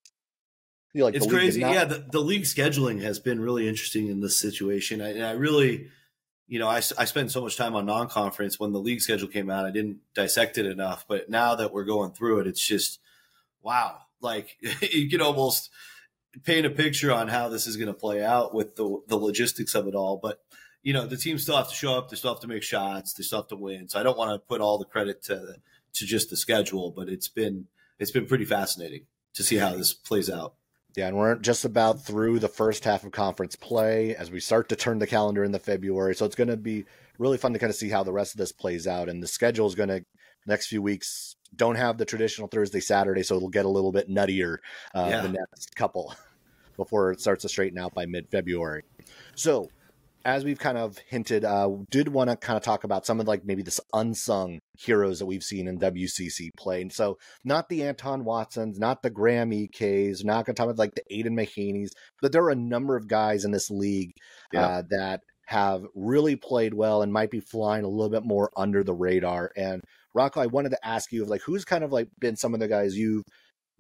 like it's crazy. Not... Yeah, the, the league scheduling has been really interesting in this situation. I, I really you know, I, I spent so much time on non-conference when the league schedule came out. I didn't dissect it enough, but now that we're going through it, it's just wow. Like you can almost paint a picture on how this is going to play out with the the logistics of it all. But you know, the teams still have to show up. They still have to make shots. They still have to win. So I don't want to put all the credit to to just the schedule, but it's been it's been pretty fascinating to see how this plays out. Yeah, and we're just about through the first half of conference play as we start to turn the calendar in the February. So it's going to be really fun to kind of see how the rest of this plays out. And the schedule is going to next few weeks don't have the traditional Thursday Saturday, so it'll get a little bit nuttier uh, yeah. the next couple before it starts to straighten out by mid February. So as we've kind of hinted, uh, did want to kind of talk about some of like maybe this unsung heroes that we've seen in WCC play. And so, not the Anton Watsons, not the Graham Ikes, not going to talk about like the Aidan Mahaney's, but there are a number of guys in this league yeah. uh, that have really played well and might be flying a little bit more under the radar. And Rocco, I wanted to ask you, of like, who's kind of like been some of the guys you've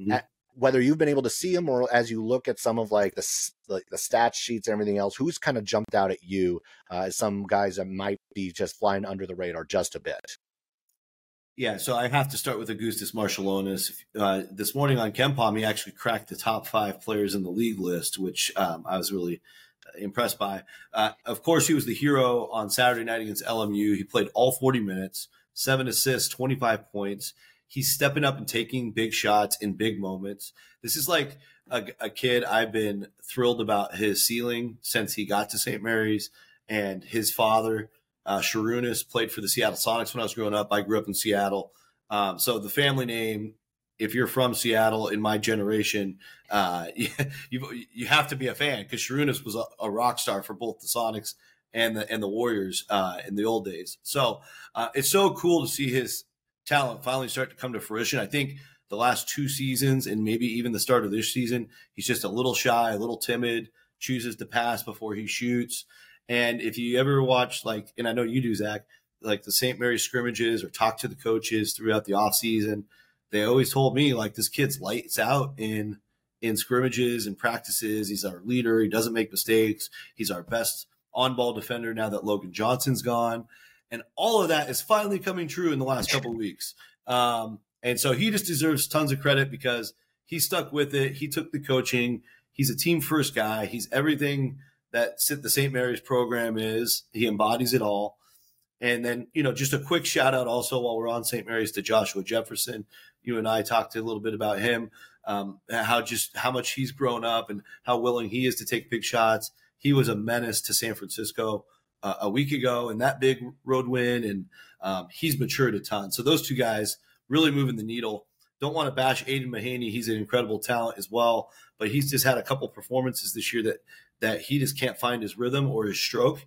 mm-hmm whether you've been able to see him or as you look at some of like the like the stat sheets and everything else, who's kind of jumped out at you uh, as some guys that might be just flying under the radar just a bit? Yeah, so I have to start with Augustus Marciulionis. Uh, this morning on KenPom, he actually cracked the top five players in the league list, which um, I was really impressed by. Uh, of course, he was the hero on Saturday night against LMU. He played all 40 minutes, seven assists, 25 points. He's stepping up and taking big shots in big moments. This is like a, a kid I've been thrilled about his ceiling since he got to St. Mary's. And his father, uh, Sarunas, played for the Seattle Sonics when I was growing up. I grew up in Seattle. Um, so the family name if you're from Seattle in my generation, uh, you, you, you have to be a fan because Sarunas was a, a, rock star for both the Sonics and the and the Warriors uh, in the old days. So uh, it's so cool to see his talent finally start to come to fruition. I think the last two seasons and maybe even the start of this season, he's just a little shy, a little timid, chooses to pass before he shoots. And if you ever watch like, and I know you do, Zach, like the St. Mary's scrimmages or talk to the coaches throughout the offseason season – they always told me like this kid's lights out in in scrimmages and practices. He's our leader. He doesn't make mistakes. He's our best on ball defender now that Logan Johnson's gone. And all of that is finally coming true in the last couple weeks. Um, and so he just deserves tons of credit because he stuck with it. He took the coaching. He's a team first guy. He's everything that the St. Mary's program is. He embodies it all. And then, you know, just a quick shout out also while we're on St. Mary's to Joshua Jefferson, you and I talked a little bit about him, um, how just how much he's grown up and how willing he is to take big shots. He was a menace to San Francisco uh, a week ago in that big road win, and um, he's matured a ton. So those two guys really moving the needle. Don't want to bash Aidan Mahaney; he's an incredible talent as well, but he's just had a couple performances this year that that he just can't find his rhythm or his stroke.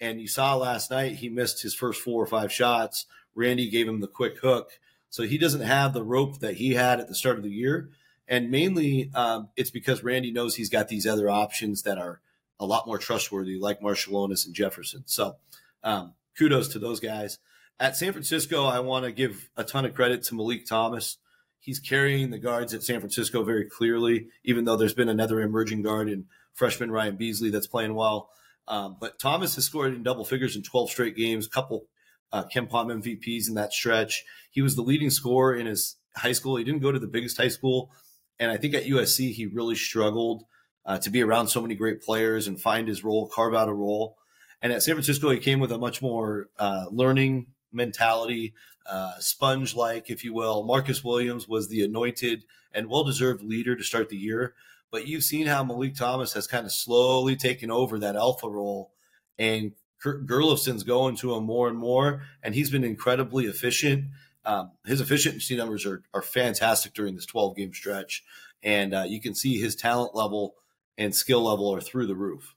And you saw last night he missed his first four or five shots. Randy gave him the quick hook so he doesn't have the rope that he had at the start of the year. And mainly um, it's because Randy knows he's got these other options that are a lot more trustworthy, like Marciulionis and Jefferson. So um, kudos to those guys. At San Francisco, I want to give a ton of credit to Malik Thomas. He's carrying the guards at San Francisco very clearly, even though there's been another emerging guard in freshman Ryan Beasley that's playing well. Um, but Thomas has scored in double figures in 12 straight games, couple uh, KenPom MVPs in that stretch. He was the leading scorer in his high school. He didn't go to the biggest high school. And I think at USC, he really struggled uh, to be around so many great players and find his role, carve out a role. And at San Francisco, he came with a much more uh, learning mentality, uh, sponge like, if you will. Marcus Williams was the anointed and well deserved leader to start the year. But you've seen how Malik Thomas has kind of slowly taken over that alpha role and Gerlufsen's going to him more and more, and he's been incredibly efficient. Um, his efficiency numbers are, are fantastic during this 12 game stretch, and uh, you can see his talent level and skill level are through the roof.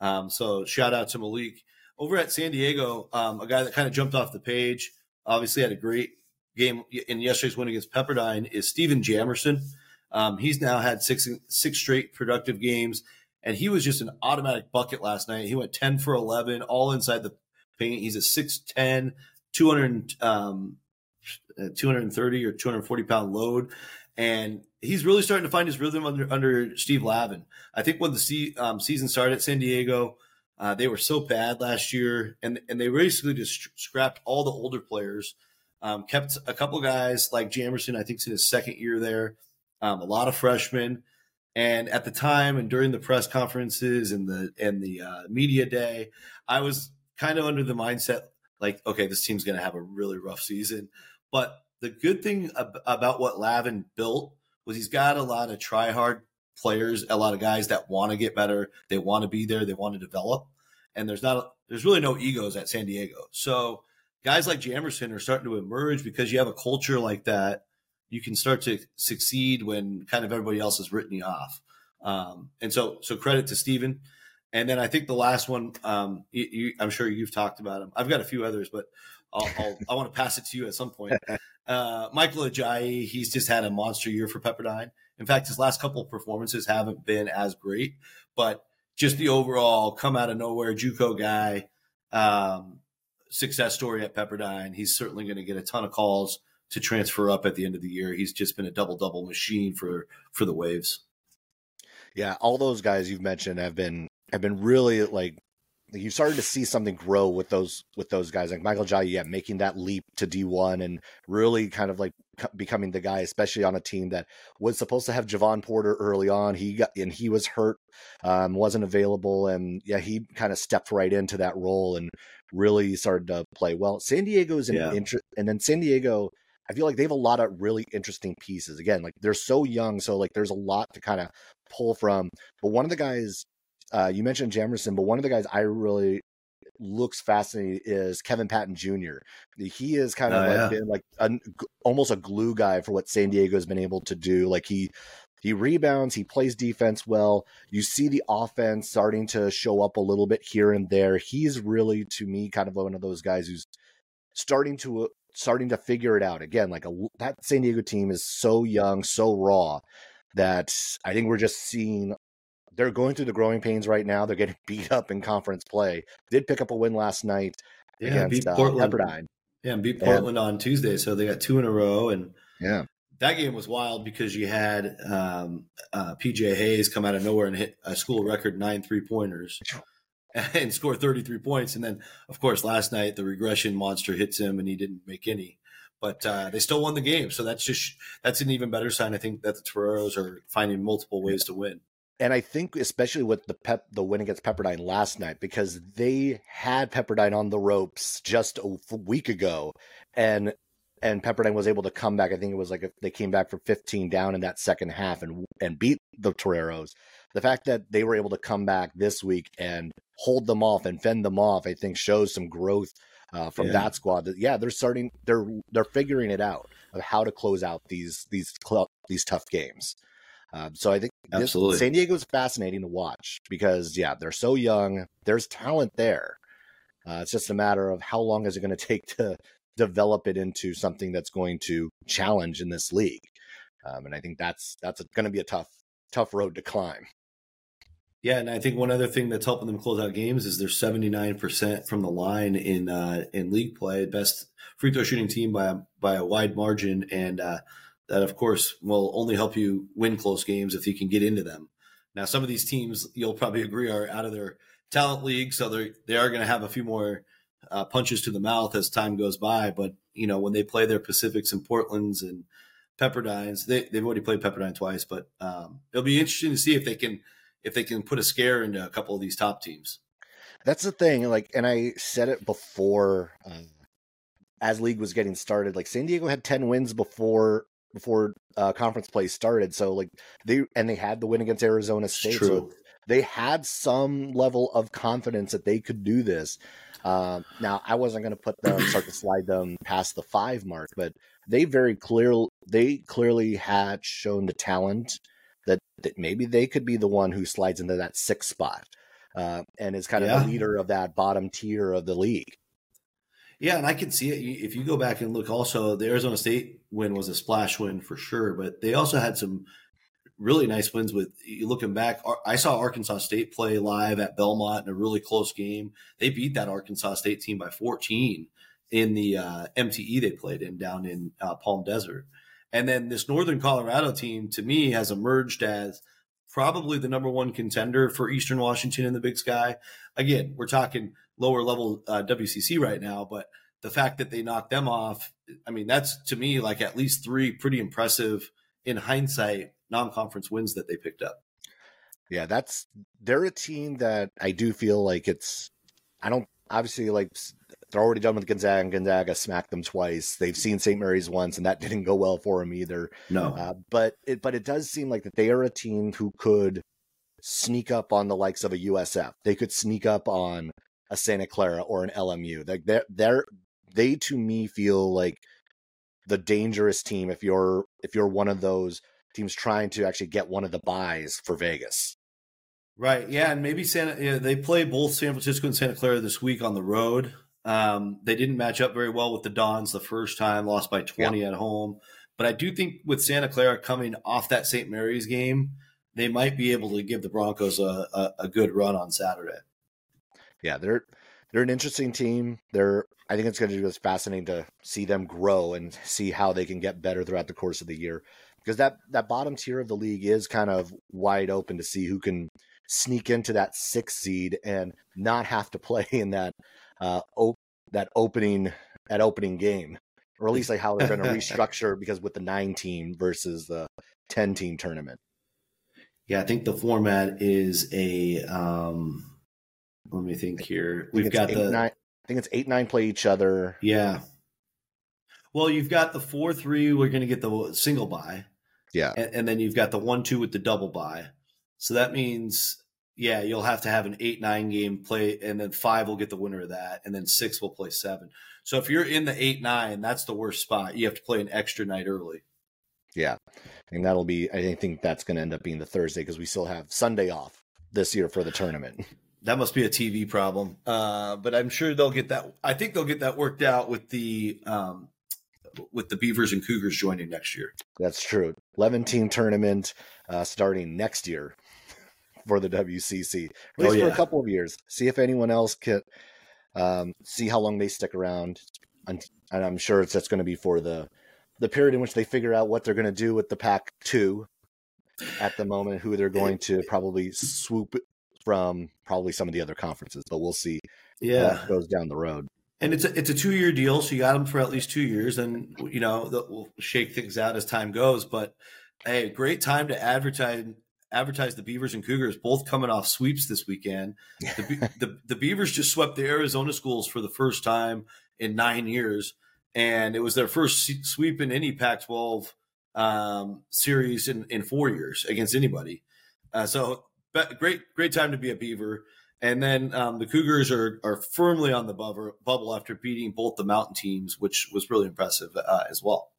Um, so shout out to Malik over at San Diego, um, a guy that kind of jumped off the page. Obviously had a great game in yesterday's win against Pepperdine. Is Steven Jamerson? Um, he's now had six six straight productive games and he was just an automatic bucket last night. He went 10 for 11, all inside the paint. He's a 6'10, 200, um, 230 or 240 pound load. And he's really starting to find his rhythm under, under Steve Lavin. I think when the se- um, season started at San Diego, uh, they were so bad last year, and, and they basically just scrapped all the older players, um, kept a couple guys like Jamerson, I think, it's in his second year there, um, a lot of freshmen and at the time and during the press conferences and the and the uh, media day, I was kind of under the mindset like, okay, this team's going to have a really rough season. But the good thing ab- about what Lavin built was he's got a lot of try hard players, a lot of guys that want to get better, they want to be there, they want to develop, and there's not there's really no egos at San Diego. So guys like Jamerson are starting to emerge because you have a culture like that you can start to succeed when kind of everybody else has written you off. Um, and so, so credit to Steven. And then I think the last one, um, you, you, I'm sure you've talked about him. I've got a few others, but I'll, I'll i want to pass it to you at some point. Uh, Michael Ajayi, he's just had a monster year for Pepperdine. In fact, his last couple of performances haven't been as great, but just the overall come out of nowhere JUCO guy, um, success story at Pepperdine. He's certainly going to get a ton of calls to transfer up at the end of the year. He's just been a double double machine for for the Waves. Yeah, all those guys you've mentioned have been have been really like you started to see something grow with those with those guys like Michael Ajayi, yeah, making that leap to D one and really kind of like becoming the guy, especially on a team that was supposed to have Jevon Porter early on. He got and he was hurt, um, wasn't available, and yeah, he kind of stepped right into that role and really started to play well. San Diego's an Yeah. interest, and then San Diego. I feel like they have a lot of really interesting pieces. Again, like they're so young, so like there's a lot to kind of pull from. But one of the guys uh, you mentioned Jamerson, but one of the guys I really looks fascinating is Kevin Patton Jr. He is kind of Oh, like yeah. been like a, almost a glue guy for what San Diego has been able to do. Like he he rebounds, he plays defense well. You see the offense starting to show up a little bit here and there. He's really to me kind of one of those guys who's starting to starting to figure it out again. Like a that San Diego team is so young, so raw that I think we're just seeing they're going through the growing pains right now. They're getting beat up in conference play. Did pick up a win last night Yeah, against beat uh, Portland. Pepperdine. Yeah, and beat And- Portland on Tuesday, so they got two in a row, and Yeah, that game was wild because you had um, uh, PJ Hayes come out of nowhere and hit a school record nine three pointers and score 33 points. And then, of course, last night the regression monster hits him and he didn't make any. But uh, they still won the game, so that's just that's an even better sign. I think that the Toreros are finding multiple ways to win. And I think especially with the pep the win against Pepperdine last night because they had Pepperdine on the ropes just a week ago, and and Pepperdine was able to come back. I think it was like a, they came back from 15 down in that second half and and beat the Toreros. The fact that they were able to come back this week and hold them off and fend them off, I think, shows some growth uh, from Yeah. that squad. That yeah, they're starting, they're they're figuring it out of how to close out these these these tough games. Um, so I think this, Absolutely. San Diego's fascinating to watch because yeah, they're so young. There's talent there. Uh, it's just a matter of how long is it going to take to develop it into something that's going to challenge in this league. Um, and I think that's that's going to be a tough tough road to climb. Yeah, and I think one other thing that's helping them close out games is they're seventy nine percent from the line in uh, in league play, best free throw shooting team by a, by a wide margin, and uh, that of course will only help you win close games if you can get into them. Now, some of these teams you'll probably agree are out of their talent league, so they they are going to have a few more uh, punches to the mouth as time goes by. But you know when they play their Pacifics and Portlands and Pepperdines, they they've already played Pepperdine twice, but um, it'll be interesting to see if they can if they can put a scare into a couple of these top teams. That's the thing. Like, and I said it before, uh, as league was getting started. Like, San Diego had ten wins before before uh, conference play started. So like they and they had the win against Arizona State. So they had some level of confidence that they could do this. Um, now, I wasn't going to put them start to slide them past the five mark, but they very clear they clearly had shown the talent that, that maybe they could be the one who slides into that sixth spot uh, and is kind of Yeah. the leader of that bottom tier of the league. Yeah, and I can see it. If you go back and look, also the Arizona State win was a splash win for sure, but they also had some really nice wins. With looking back, I saw Arkansas State play live at Belmont in a really close game. They beat that Arkansas State team by 14 in the uh, MTE they played in down in uh, Palm Desert. And then this Northern Colorado team, to me, has emerged as probably the number one contender for Eastern Washington in the Big Sky. Again, we're talking lower level uh, WCC right now, but the fact that they knocked them off, I mean, that's to me like at least three pretty impressive in hindsight non-conference wins that they picked up. Yeah, that's they're a team that I do feel like it's. I don't obviously like they're already done with Gonzaga. and Gonzaga smacked them twice. They've seen St. Mary's once, and that didn't go well for them either. No, Uh, but it but it does seem like that they are a team who could sneak up on the likes of a USF. They could sneak up on a Santa Clara or an LMU. Like they're they're they to me feel like the dangerous team if you're if you're one of those teams trying to actually get one of the buys for Vegas. right? Yeah, and maybe Santa. Yeah, they play both San Francisco and Santa Clara this week on the road. Um, they didn't match up very well with the Dons the first time, lost by 20 at home. But I do think with Santa Clara coming off that St. Mary's game, they might be able to give the Broncos a, a, a good run on Saturday. Yeah, they're they're an interesting team. They're I think it's going to be fascinating to see them grow and see how they can get better throughout the course of the year because that that bottom tier of the league is kind of wide open to see who can sneak into that sixth seed and not have to play in that uh op- that opening that opening game or at least like how they're going to restructure because with the nine team versus the ten team tournament. Yeah, I think the format is a. Um, let me think here. We've got eight, the. Nine, I think it's eight nine play each other. Yeah. Well, you've got the four three. We're going to get the single buy. Yeah, and, and then you've got the one two with the double buy. So that means yeah, you'll have to have an eight nine game play, and then five will get the winner of that, and then six will play seven. So if you're in the eight nine, that's the worst spot. You have to play an extra night early. Yeah, and that'll be. I think that's going to end up being the Thursday because we still have Sunday off this year for the tournament. That must be a TV problem, uh, but I'm sure they'll get that. I think they'll get that worked out with the um, with the Beavers and Cougars joining next year. That's true. 11 team tournament uh, starting next year for the WCC, at least oh, yeah. for a couple of years. See if anyone else can um, see how long they stick around, and, and I'm sure it's that's going to be for the the period in which they figure out what they're going to do with the pack two at the moment, who they're going to probably swoop from probably some of the other conferences, but we'll see. Yeah, goes down the road. And it's a, it's a two year deal, so you got them for at least two years, and you know we'll shake things out as time goes. But hey, great time to advertise advertise the Beavers and Cougars both coming off sweeps this weekend. The, the, the Beavers just swept the Arizona schools for the first time in nine years, and it was their first sweep in any Pac-12 um, series in, in four years against anybody. Uh, so great great time to be a Beaver. And then um, the Cougars are are firmly on the bubble, bubble after beating both the Mountain teams, which was really impressive uh, as well.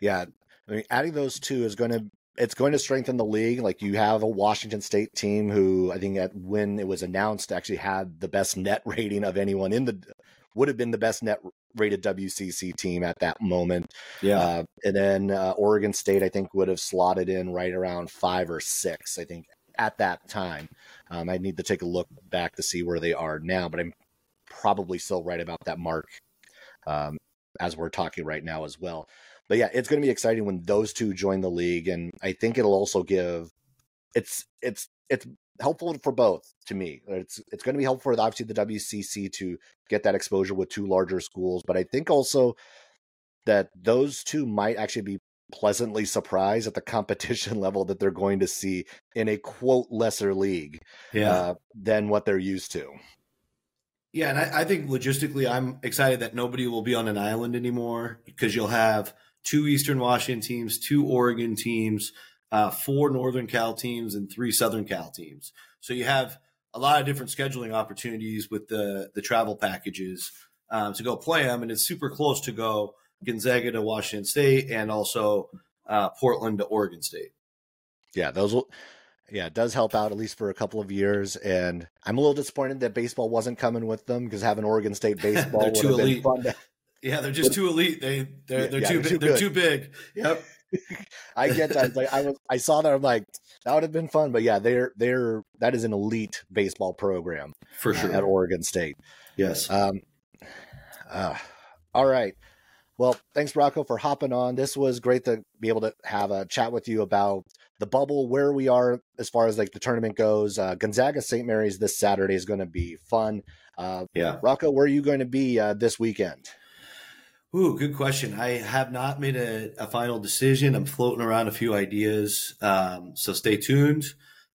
Yeah, I mean, adding those two is going to it's going to strengthen the league. Like you have a Washington State team who I think at when it was announced actually had the best net rating of anyone in the would have been the best net rated WCC team at that moment. Yeah, uh, and then uh, Oregon State I think would have slotted in right around five or six. I think at that time. Um, I need to take a look back to see where they are now, but I'm probably still right about that mark um, as we're talking right now as well but yeah, it's going to be exciting when those two join the league, and I think it'll also give it's it's it's helpful for both to me. It's it's going to be helpful for obviously the WCC to get that exposure with two larger schools, but I think also that those two might actually be pleasantly surprised at the competition level that they're going to see in a quote lesser league yeah. Uh, than what they're used to. Yeah, and I, I, think logistically, I'm excited that nobody will be on an island anymore because you'll have two Eastern Washington teams, two Oregon teams, uh, four Northern Cal teams, and three Southern Cal teams. So you have a lot of different scheduling opportunities with the the travel packages um, to go play them, and it's super close to go Gonzaga to Washington State and also uh, Portland to Oregon State. Yeah, those will. Yeah, it does help out at least for a couple of years, and I'm a little disappointed that baseball wasn't coming with them because having Oregon State baseball would have been fun to, yeah, they're just too elite. They they're they're yeah, too, they're too they're too big. Yep. I get that. Like I was, I saw that. I'm like, that would have been fun. But yeah, they're they're that is an elite baseball program for sure uh, at Oregon State. Yes. Um. Uh, all right. Well, thanks Rocco for hopping on. This was great to be able to have a chat with you about the bubble, where we are as far as like the tournament goes. Uh, Gonzaga St. Mary's this Saturday is going to be fun. Uh, yeah, Rocco, where are you going to be uh, this weekend? Ooh, good question. I have not made a, a final decision. I'm floating around a few ideas, um, so stay tuned.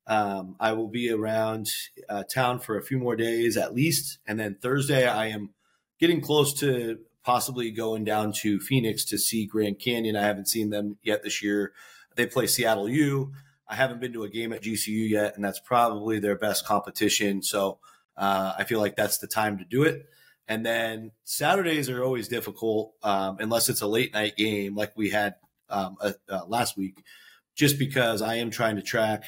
Um, I will be around uh, town for a few more days at least, and then Thursday I am getting close to possibly going down to Phoenix to see Grand Canyon. I haven't seen them yet this year. They play Seattle U. I haven't been to a game at GCU yet, and that's probably their best competition. So uh, I feel like that's the time to do it. And then Saturdays are always difficult um, unless it's a late night game like we had um, uh, uh, last week, just because I am trying to track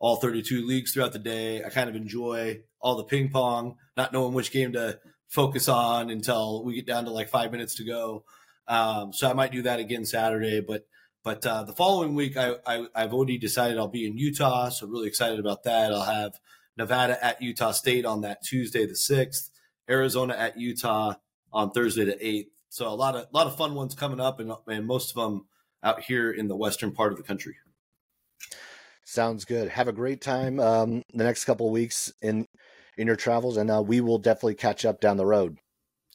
all 32 leagues throughout the day. I kind of enjoy all the ping pong, not knowing which game to focus on until we get down to like five minutes to go. Um, so I might do that again Saturday, but but uh, the following week I, I I've already decided I'll be in Utah, so really excited about that. I'll have Nevada at Utah State on that Tuesday the sixth. Arizona at Utah on Thursday the eighth. So a lot of a lot of fun ones coming up, and and most of them out here in the western part of the country. Sounds good. Have a great time um, the next couple of weeks in in your travels, and uh, we will definitely catch up down the road.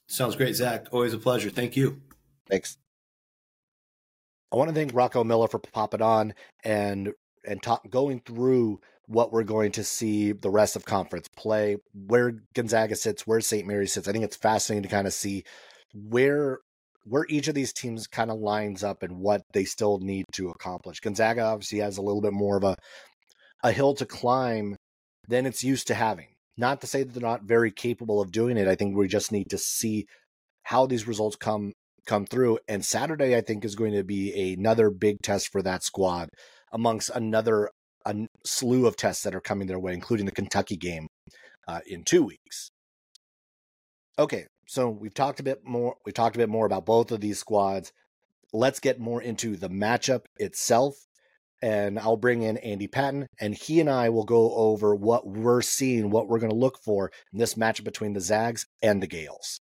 Sounds great, Zach. Always a pleasure. Thank you. Thanks. I want to thank Rocco Miller for popping on and and talk, going through what we're going to see the rest of conference play, where Gonzaga sits, where St. Mary sits. I think it's fascinating to kind of see where where each of these teams kind of lines up and what they still need to accomplish. Gonzaga obviously has a little bit more of a a hill to climb than it's used to having. Not to say that they're not very capable of doing it. I think we just need to see how these results come come through. And Saturday, I think, is going to be another big test for that squad amongst another a slew of tests that are coming their way, including the Kentucky game uh, in two weeks. Okay, so we've talked a bit more. We've talked a bit more about both of these squads. Let's get more into the matchup itself, and I'll bring in Andy Patton, and he and I will go over what we're seeing, what we're going to look for in this matchup between the Zags and the Gaels.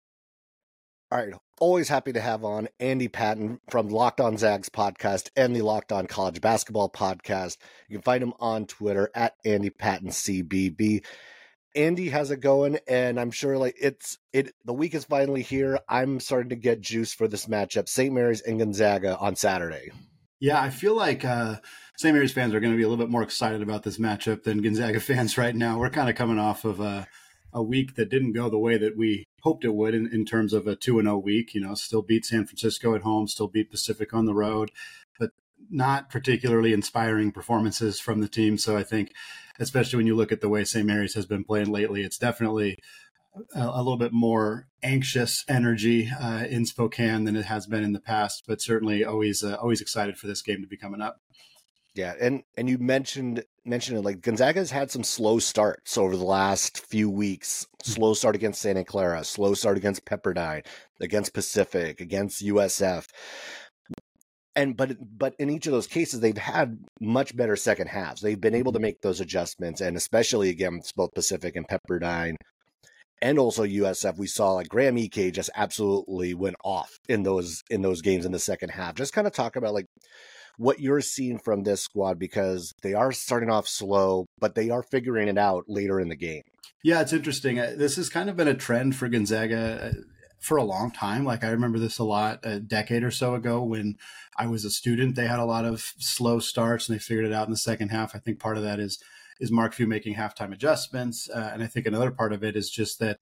All right. Always happy to have on Andy Patton from Locked On Zags podcast and the Locked On College Basketball podcast. You can find him on Twitter at Andy Patton CBB. Andy has it going, and I'm sure like it's it. The week is finally here. I'm starting to get juice for this matchup: St. Mary's and Gonzaga on Saturday. Yeah, I feel like uh, St. Mary's fans are going to be a little bit more excited about this matchup than Gonzaga fans right now. We're kind of coming off of a, a week that didn't go the way that we hoped it would in, in terms of a 2 and 0 week. You know, still beat San Francisco at home, still beat Pacific on the road, but not particularly inspiring performances from the team. So I think, especially when you look at the way St. Mary's has been playing lately, it's definitely a, a little bit more anxious energy uh, in Spokane than it has been in the past. But certainly, always uh, always excited for this game to be coming up. Yeah, and and you mentioned mentioned it like Gonzaga's had some slow starts over the last few weeks. Slow start against Santa Clara, slow start against Pepperdine, against Pacific, against USF. And but but in each of those cases, they've had much better second halves. They've been able to make those adjustments, and especially against both Pacific and Pepperdine, and also USF, we saw like Graham Ike just absolutely went off in those in those games in the second half. Just kind of talk about like what you're seeing from this squad because they are starting off slow, but they are figuring it out later in the game. Yeah, it's interesting. Uh, this has kind of been a trend for Gonzaga uh, for a long time. Like I remember this a lot a decade or so ago when I was a student. They had a lot of slow starts and they figured it out in the second half. I think part of that is is Mark Few making halftime adjustments, uh, and I think another part of it is just that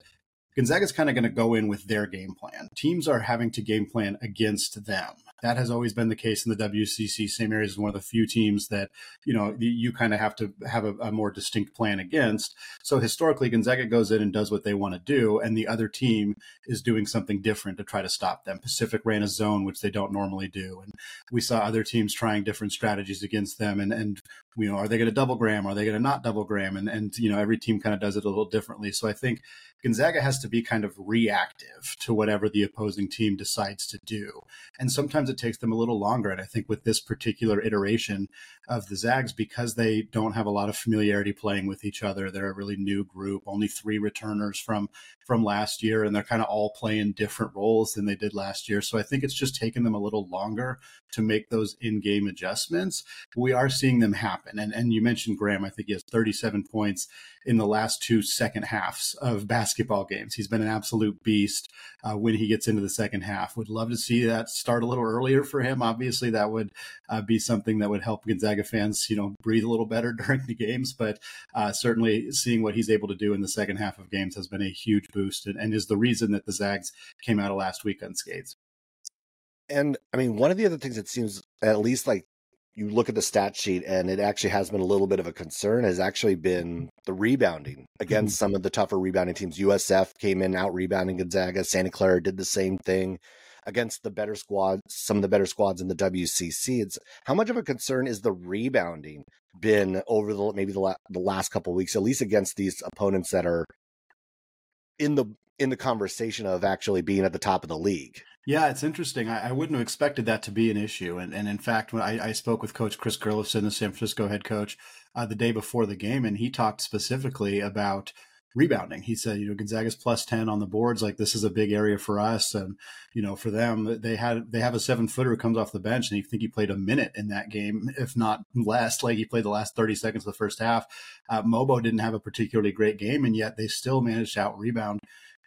Gonzaga's kind of going to go in with their game plan. Teams are having to game plan against them. That has always been the case in the WCC. St. Mary's is one of the few teams that, you know, you kind of have to have a, a, more distinct plan against. So historically, Gonzaga goes in and does what they want to do, and the other team is doing something different to try to stop them. Pacific ran a zone, which they don't normally do. And we saw other teams trying different strategies against them. And, and you know, are they going to double Graham? Are they going to not double Graham? And, and, you know, every team kind of does it a little differently. So I think Gonzaga has to be kind of reactive to whatever the opposing team decides to do. And sometimes it takes them a little longer. And I think with this particular iteration of the Zags, because they don't have a lot of familiarity playing with each other, they're a really new group, only three returners from from last year, and they're kind of all playing different roles than they did last year. So I think it's just taken them a little longer to make those in-game adjustments. We are seeing them happen. And and you mentioned Graham, I think he has 37 points in the last two second halves of basketball games. He's been an absolute beast uh, when he gets into the second half. Would love to see that start a little earlier for him. Obviously, that would uh, be something that would help Gonzaga fans, you know, breathe a little better during the games. But uh, certainly, seeing what he's able to do in the second half of games has been a huge boost, and, and is the reason that the Zags came out of last week unscathed. And I mean, one of the other things that seems at least like you look at the stat sheet and it actually has been a little bit of a concern has actually been the rebounding against mm-hmm. some of the tougher rebounding teams. USF came in out rebounding Gonzaga. Santa Clara did the same thing against the better squads, some of the better squads in the WCC. It's how much of a concern is the rebounding been over the maybe the, la- the last couple weeks, at least against these opponents that are in the in the conversation of actually being at the top of the league. Yeah, it's interesting. I, I, wouldn't have expected that to be an issue. And, and in fact, when I, I spoke with Coach Chris Gerlufsen, the San Francisco head coach, uh, the day before the game, and he talked specifically about rebounding. He said, you know, Gonzaga's plus 10 on the boards. Like this is a big area for us. And, you know, for them, they had, they have a seven footer who comes off the bench and you think he played a minute in that game, if not less, like he played the last 30 seconds of the first half. Uh, Mogbo didn't have a particularly great game and yet they still managed to out rebound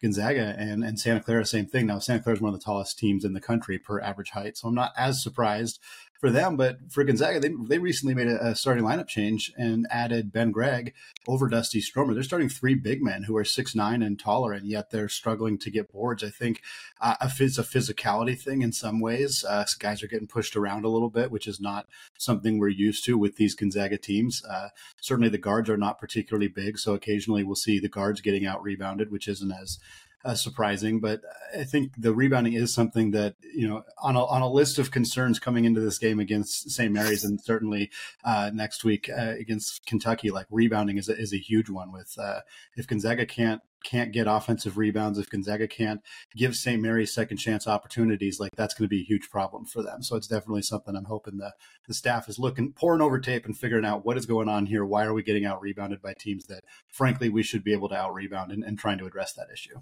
Gonzaga and, and Santa Clara, same thing. Now, Santa Clara is one of the tallest teams in the country per average height. So I'm not as surprised for them. But for Gonzaga, they, they recently made a, a, starting lineup change and added Ben Gregg over Dusty Stromer. They're starting three big men who are six nine and taller, and yet they're struggling to get boards. I think uh, it's a physicality thing in some ways. Uh, guys are getting pushed around a little bit, which is not something we're used to with these Gonzaga teams. Uh, certainly, the guards are not particularly big, so occasionally we'll see the guards getting out rebounded, which isn't as uh, surprising, but I think the rebounding is something that you know on a, on a list of concerns coming into this game against St. Mary's, and certainly uh, next week uh, against Kentucky. Like rebounding is a, is a huge one. With uh, if Gonzaga can't can't get offensive rebounds, if Gonzaga can't give St. Mary's second chance opportunities, like that's going to be a huge problem for them. So it's definitely something I'm hoping the the staff is looking, pouring over tape and figuring out what is going on here. Why are we getting out rebounded by teams that, frankly, we should be able to out rebound and, and trying to address that issue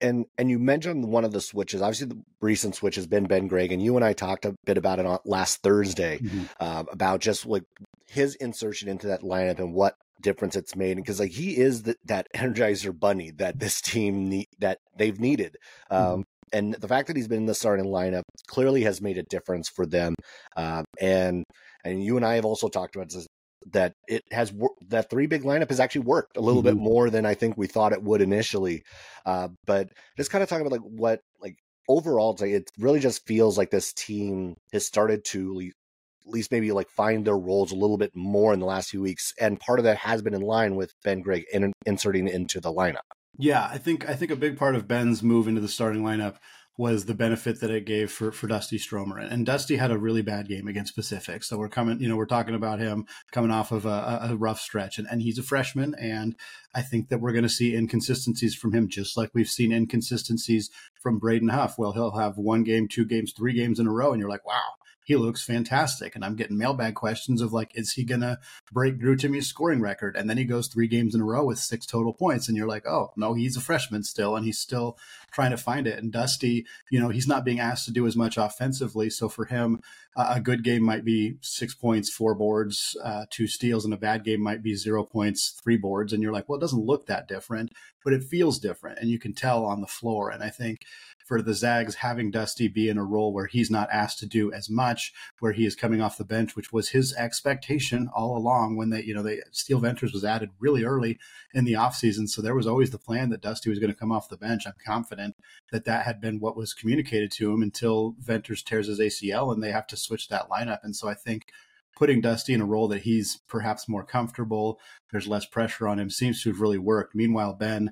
and and you mentioned one of the switches. Obviously, the recent switch has been Ben Gregg, and you and I talked a bit about it on last Thursday mm-hmm. uh, about just like his insertion into that lineup and what difference it's made. Because like he is the, that energizer bunny that this team need that they've needed. Mm-hmm. Um, and the fact that he's been in the starting lineup clearly has made a difference for them. Um, and and you and I have also talked about this that it has that three big lineup has actually worked a little mm-hmm. bit more than I think we thought it would initially. Uh, but just kind of talking about like what like overall, it's like it really just feels like this team has started to at least maybe like find their roles a little bit more in the last few weeks, and part of that has been in line with Ben Gregg in, inserting into the lineup. Yeah, I think I think a big part of Ben's move into the starting lineup was the benefit that it gave for, for Dusty Stromer. And Dusty had a really bad game against Pacific. So we're coming, you know, we're talking about him coming off of a, a rough stretch. And, and he's a freshman. And I think that we're going to see inconsistencies from him, just like we've seen inconsistencies from Braden Huff. Well, he'll have one game, two games, three games in a row. And you're like, wow, he looks fantastic. And I'm getting mailbag questions of like, is he going to break Drew Timme's scoring record? And then he goes three games in a row with six total points. And you're like, oh, no, he's a freshman still. And he's still trying to find it. And Dusty, you know, he's not being asked to do as much offensively. So for him, uh, a good game might be six points, four boards, uh, two steals, and a bad game might be zero points, three boards. And you're like, well, it doesn't look that different, but it feels different. And you can tell on the floor. And I think for the Zags having Dusty be in a role where he's not asked to do as much, where he is coming off the bench, which was his expectation all along when they, you know, they Steele Venters was added really early in the offseason. So there was always the plan that Dusty was going to come off the bench. I'm confident that that had been what was communicated to him until Venters tears his ACL and they have to switch that lineup. And so I think putting Dusty in a role that he's perhaps more comfortable, there's less pressure on him, seems to have really worked. Meanwhile, Ben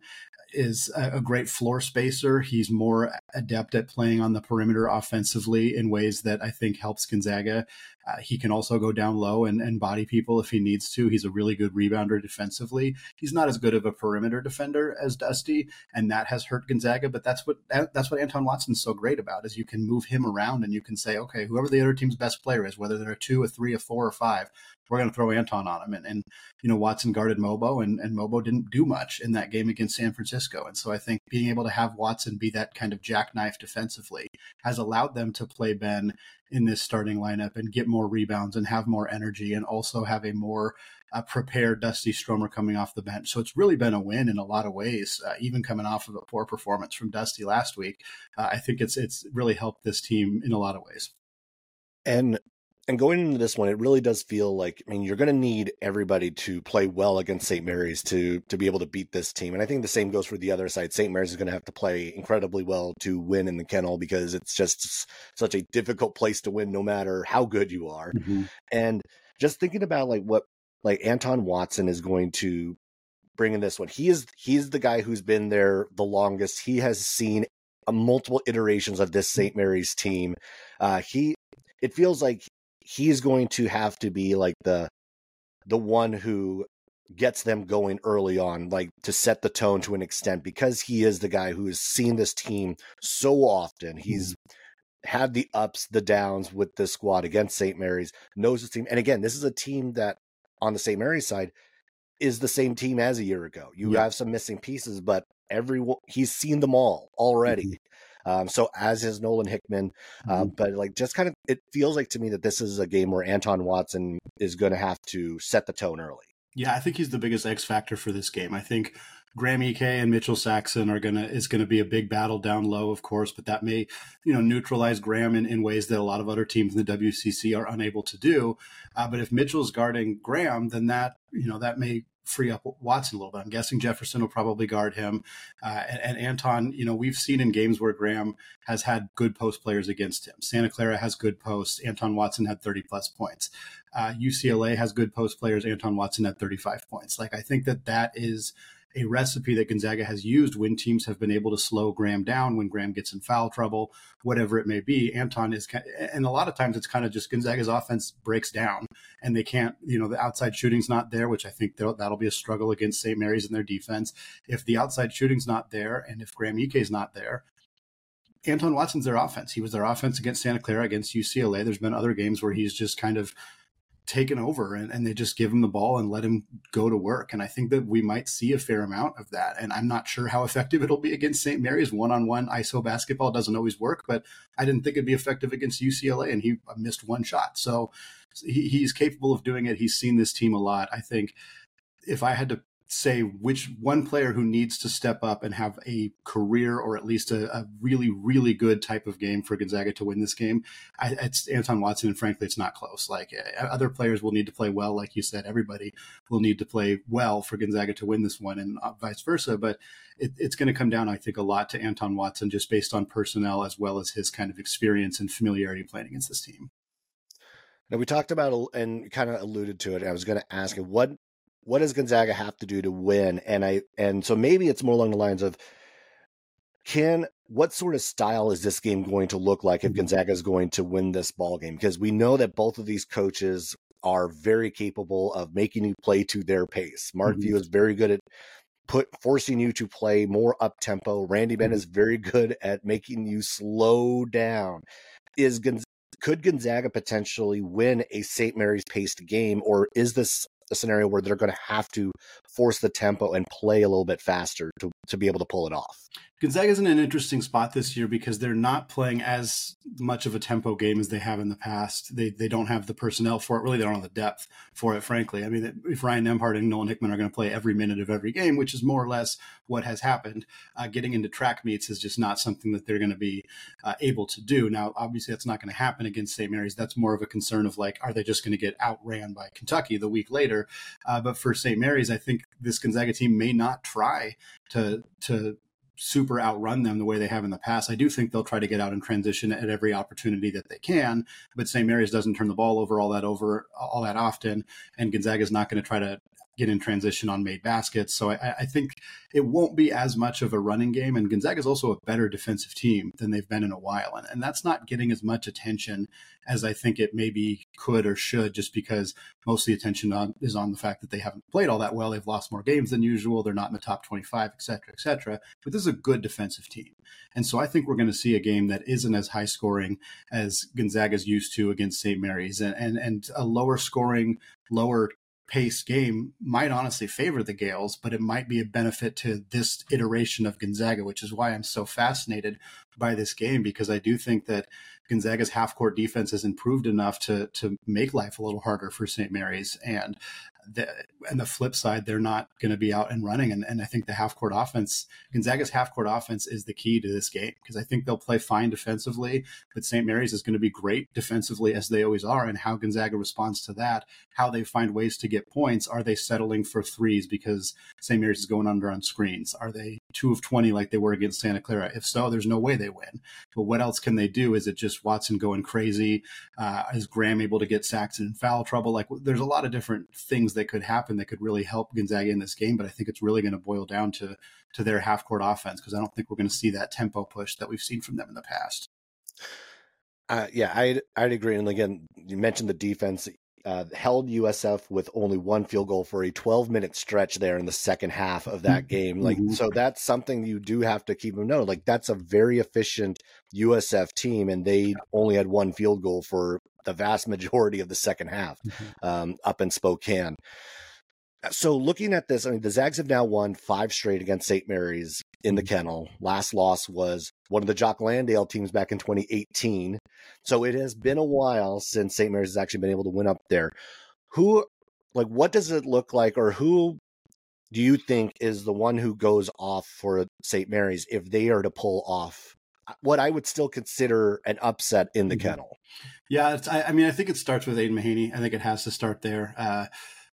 is a, great floor spacer. He's more adept at playing on the perimeter offensively in ways that I think helps Gonzaga. Uh, he can also go down low and, and body people if he needs to. He's a really good rebounder defensively. He's not as good of a perimeter defender as Dusty, and that has hurt Gonzaga. But that's what that's what Anton Watson's so great about is you can move him around and you can say, okay, whoever the other team's best player is, whether they're a two, a three, a four, or five, we're going to throw Anton on him. And, and, you know, Watson guarded Mogbo and, and Mogbo didn't do much in that game against San Francisco. And so I think being able to have Watson be that kind of jackknife defensively has allowed them to play Ben in this starting lineup and get more rebounds and have more energy and also have a more uh, prepared Dusty Stromer coming off the bench. So it's really been a win in a lot of ways, uh, even coming off of a poor performance from Dusty last week. Uh, I think it's it's really helped this team in a lot of ways. And and going into this one, it really does feel like I mean you're going to need everybody to play well against St. Mary's to to be able to beat this team, and I think the same goes for the other side. St. Mary's is going to have to play incredibly well to win in the kennel because it's just such a difficult place to win, no matter how good you are. Mm-hmm. And just thinking about like what like Anton Watson is going to bring in this one. He is he's the guy who's been there the longest. He has seen multiple iterations of this St. Mary's team. Uh, he it feels like he's going to have to be like the the one who gets them going early on, like to set the tone to an extent, because he is the guy who has seen this team so often. He's mm-hmm. had the ups, the downs with this squad against St. Mary's, knows the team. And again, this is a team that on the St. Mary's side is the same team as a year ago. You yeah. have some missing pieces, but everyone he's seen them all already. Um, so as is Nolan Hickman, um, mm-hmm. but like just kind of it feels like to me that this is a game where Anton Watson is going to have to set the tone early. Yeah, I think he's the biggest X factor for this game. I think Graham Ike and Mitchell Saxen are gonna is gonna be a big battle down low, of course, but that may you know neutralize Graham in, in ways that a lot of other teams in the WCC are unable to do. Uh, but if Mitchell's guarding Graham, then that you know that may free up Watson a little bit. I'm guessing Jefferson will probably guard him. Uh, and, and, Anton, you know, we've seen in games where Graham has had good post players against him. Santa Clara has good posts. Anton Watson had 30 plus points. Uh, UCLA has good post players. Anton Watson had 35 points. Like, I think that that is a recipe that Gonzaga has used when teams have been able to slow Graham down, when Graham gets in foul trouble, whatever it may be. Anton is, and a lot of times it's kind of just Gonzaga's offense breaks down and they can't, you know, the outside shooting's not there, which I think that'll be a struggle against St. Mary's and their defense. If the outside shooting's not there and if Graham Ike is not there, Anton Watson's their offense. He was their offense against Santa Clara, against UCLA. There's been other games where he's just kind of taken over and, and they just give him the ball and let him go to work. And I think that we might see a fair amount of that. And I'm not sure how effective it'll be against St. Mary's. One on one ISO basketball doesn't always work, but I didn't think it'd be effective against UCLA and he uh, missed one shot. So he, he's capable of doing it. He's seen this team a lot. I think if I had to say which one player who needs to step up and have a career or at least a, a really, really good type of game for Gonzaga to win this game, I, it's Anton Watson. And frankly, it's not close. Like uh, other players will need to play well. Like you said, everybody will need to play well for Gonzaga to win this one and uh, vice versa. But it, it's going to come down, I think, a lot to Anton Watson just based on personnel as well as his kind of experience and familiarity playing against this team. Now we talked about and kind of alluded to it. I was going to ask what what does Gonzaga have to do to win? And I and so maybe it's more along the lines of can what sort of style is this game going to look like if mm-hmm. Gonzaga is going to win this ball game? Because we know that both of these coaches are very capable of making you play to their pace. Mark mm-hmm. Few is very good at put forcing you to play more up tempo. Randy Ben mm-hmm. is very good at making you slow down. Is Gonzaga could Gonzaga potentially win a St. Mary's paced game, or is this a scenario where they're going to have to force the tempo and play a little bit faster to, to be able to pull it off. Gonzaga's in an interesting spot this year because they're not playing as much of a tempo game as they have in the past. They they don't have the personnel for it. Really, they don't have the depth for it. Frankly, I mean, if Ryan Nembhard and Nolan Hickman are going to play every minute of every game, which is more or less what has happened, uh, getting into track meets is just not something that they're going to be uh, able to do. Now, obviously, that's not going to happen against St. Mary's. That's more of a concern of like, are they just going to get outran by Kentucky the week later? Uh, but for St. Mary's, I think this Gonzaga team may not try to to super outrun them the way they have in the past. I do think they'll try to get out in transition at every opportunity that they can, but St. Mary's doesn't turn the ball over all that over all that often, and Gonzaga is not going to try to get in transition on made baskets. So I, I, think it won't be as much of a running game. And Gonzaga is also a better defensive team than they've been in a while. And, and that's not getting as much attention as I think it maybe could or should, just because most of the attention on, is on the fact that they haven't played all that well. They've lost more games than usual. They're not in the top 25, et cetera, et cetera. But this is a good defensive team. And so I think we're going to see a game that isn't as high scoring as Gonzaga's used to against St. Mary's and, and, and a lower scoring, lower pace game might honestly favor the Gaels, but it might be a benefit to this iteration of Gonzaga, which is why I'm so fascinated by this game because I do think that Gonzaga's half court defense has improved enough to to make life a little harder for St. Mary's, and the, and the flip side, they're not going to be out and running. And, and I think the half court offense, Gonzaga's half court offense is the key to this game because I think they'll play fine defensively, but St. Mary's is going to be great defensively as they always are. And how Gonzaga responds to that, how they find ways to get points. Are they settling for threes because St. Mary's is going under on screens? Are they two of 20 like they were against Santa Clara? If so, there's no way they win. But what else can they do? Is it just Watson going crazy? Uh, is Graham able to get sacks and foul trouble? Like there's a lot of different things that could happen that could really help Gonzaga in this game. But I think it's really going to boil down to to their half court offense because I don't think we're going to see that tempo push that we've seen from them in the past. Uh, yeah, I'd I'd agree. And again, you mentioned the defense uh, held USF with only one field goal for a 12 minute stretch there in the second half of that game. Like, mm-hmm. so that's something you do have to keep in mind. Like, that's a very efficient USF team, and they only had one field goal for the vast majority of the second half mm-hmm. um, up in Spokane. So looking at this, I mean, the Zags have now won five straight against St. Mary's in the mm-hmm. kennel. Last loss was one of the Jock Landale teams back in 2018. So it has been a while since St. Mary's has actually been able to win up there. Who, like, what does it look like, or who do you think is the one who goes off for St. Mary's if they are to pull off uh, what I would still consider an upset in the mm-hmm. kennel? Yeah, I, I, mean, I think it starts with Aidan Mahaney. I think it has to start there. Uh,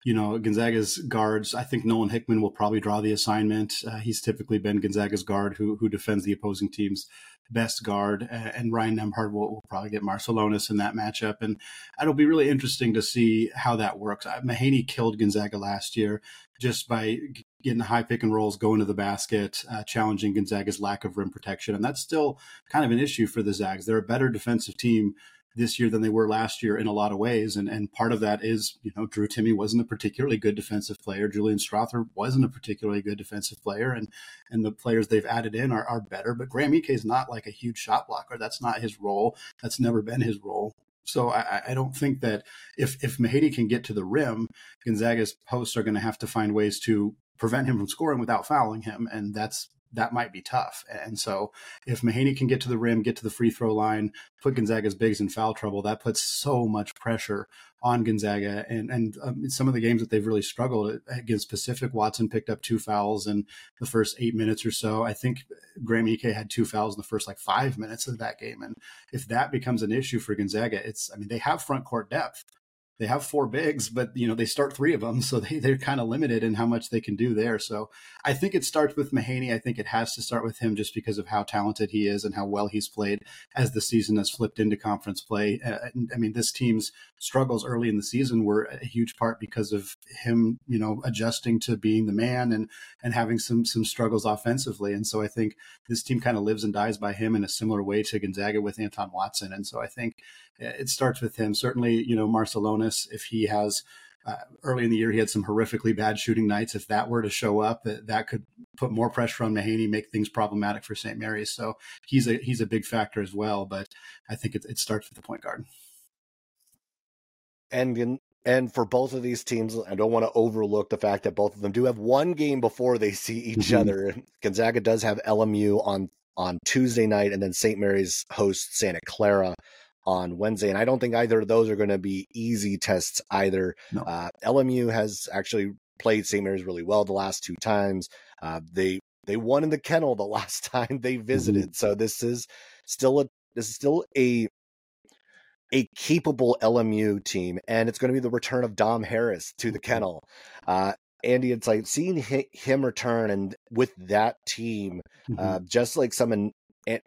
you know, Gonzaga's guards, I think Nolan Hickman will probably draw the assignment. Uh, he's typically been Gonzaga's guard who who defends the opposing team's best guard, and Ryan Nembhard will, will, probably get Marciulionis in that matchup. And it'll be really interesting to see how that works. Uh, Mahaney killed Gonzaga last year just by getting high pick and rolls, going to the basket, uh, challenging Gonzaga's lack of rim protection. And that's still kind of an issue for the Zags. They're a better defensive team this year than they were last year in a lot of ways. And and part of that is, you know, Drew Timme wasn't a particularly good defensive player. Julian Strawther wasn't a particularly good defensive player. And and the players they've added in are, are better. But Graham Ike is not like a huge shot blocker. That's not his role. That's never been his role. So I, I don't think that if if Mahaney can get to the rim, Gonzaga's posts are going to have to find ways to prevent him from scoring without fouling him, and that's that might be tough. And so if Mahaney can get to the rim, get to the free throw line, put Gonzaga's bigs in foul trouble, that puts so much pressure on Gonzaga. And and um, some of the games that they've really struggled against Pacific, Watson picked up two fouls in the first eight minutes or so. I think Graham Ike had two fouls in the first like five minutes of that game. And if that becomes an issue for Gonzaga, it's I mean they have front court depth they have four bigs, but you know they start three of them, so they they're kind of limited in how much they can do there. So I think it starts with Mahaney. I think it has to start with him just because of how talented he is and how well he's played as the season has flipped into conference play. Uh, I mean, this team's struggles early in the season were a huge part because of him, you know, adjusting to being the man and and having some some struggles offensively. And so I think this team kind of lives and dies by him in a similar way to Gonzaga with Anton Watson. And so I think it starts with him. Certainly, you know, Marciulionis, if he has uh, early in the year, he had some horrifically bad shooting nights. If that were to show up, that, that could put more pressure on Mahaney, make things problematic for St. Mary's. So he's a he's a big factor as well. But I think it, it starts with the point guard. And in, and for both of these teams, I don't want to overlook the fact that both of them do have one game before they see each mm-hmm. other. Gonzaga does have LMU on on Tuesday night, and then St. Mary's hosts Santa Clara on Wednesday. And I don't think either of those are going to be easy tests either. No. Uh, LMU has actually played St. Mary's really well the last two times. Uh, they they won in the kennel the last time they mm-hmm. visited. Mm-hmm. So this is still a this is still a a capable LMU team, and it's going to be the return of Dom Harris to the mm-hmm. kennel. Uh, Andy, it's like seeing him return, and with that team, mm-hmm. uh, just like some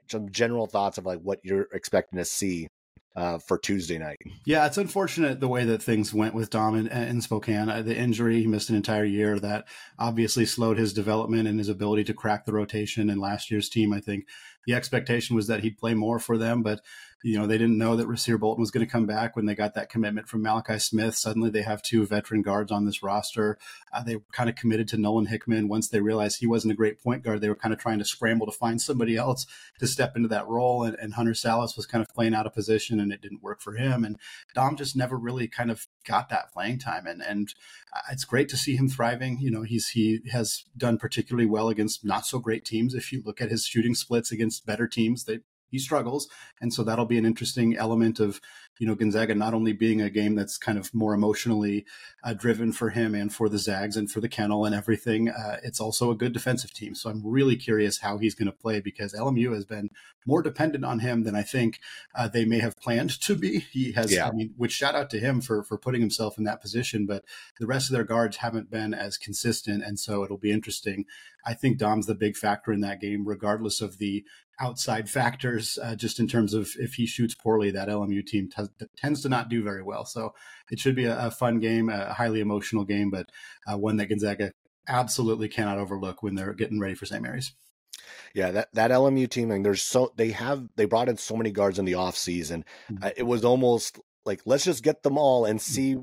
some general thoughts of like what you're expecting to see uh, for Tuesday night. Yeah, it's unfortunate the way that things went with Dom in, in Spokane. Uh, the injury, he missed an entire year. That obviously slowed his development and his ability to crack the rotation. In last year's team, I think the expectation was that he'd play more for them, but you know, they didn't know that Rasir Bolton was going to come back when they got that commitment from Malachi Smith. Suddenly they have two veteran guards on this roster. Uh, they were kind of committed to Nolan Hickman. Once they realized he wasn't a great point guard, they were kind of trying to scramble to find somebody else to step into that role. And, and Hunter Sallis was kind of playing out of position and it didn't work for him. And Dom just never really kind of got that playing time. And, and uh, it's great to see him thriving. You know, he's, he has done particularly well against not so great teams. If you look at his shooting splits against better teams, they he struggles, and so that'll be an interesting element of you know Gonzaga not only being a game that's kind of more emotionally uh, driven for him and for the Zags and for the kennel and everything. Uh, it's also a good defensive team, so I'm really curious how he's going to play because LMU has been more dependent on him than I think uh, they may have planned to be. He has, yeah. I mean, which shout out to him for for putting himself in that position, but the rest of their guards haven't been as consistent, and so it'll be interesting. I think Dom's the big factor in that game, regardless of the outside factors, uh, just in terms of if he shoots poorly, that LMU team t- tends to not do very well. So it should be a, a fun game, a highly emotional game, but uh, one that Gonzaga absolutely cannot overlook when they're getting ready for St. Mary's. Yeah, that, that LMU team, and there's so they have they brought in so many guards in the off season. Mm-hmm. Uh, it was almost like let's just get them all and mm-hmm. see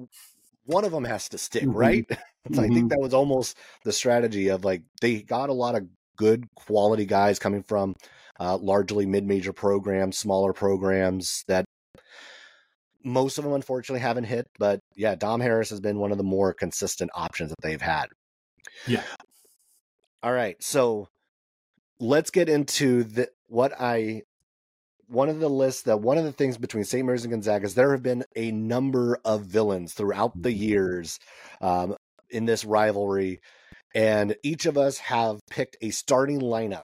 one of them has to stick, mm-hmm. right? mm-hmm. I think mm-hmm. that was almost the strategy of like they got a lot of good quality guys coming from uh, largely mid-major programs, smaller programs that most of them unfortunately haven't hit, but yeah, Dom Harris has been one of the more consistent options that they've had. Yeah. All right, so let's get into the what I one of the lists that one of the things between St. Mary's and Gonzaga is there have been a number of villains throughout the Mm-hmm. years um, in this rivalry, and each of us have picked a starting lineup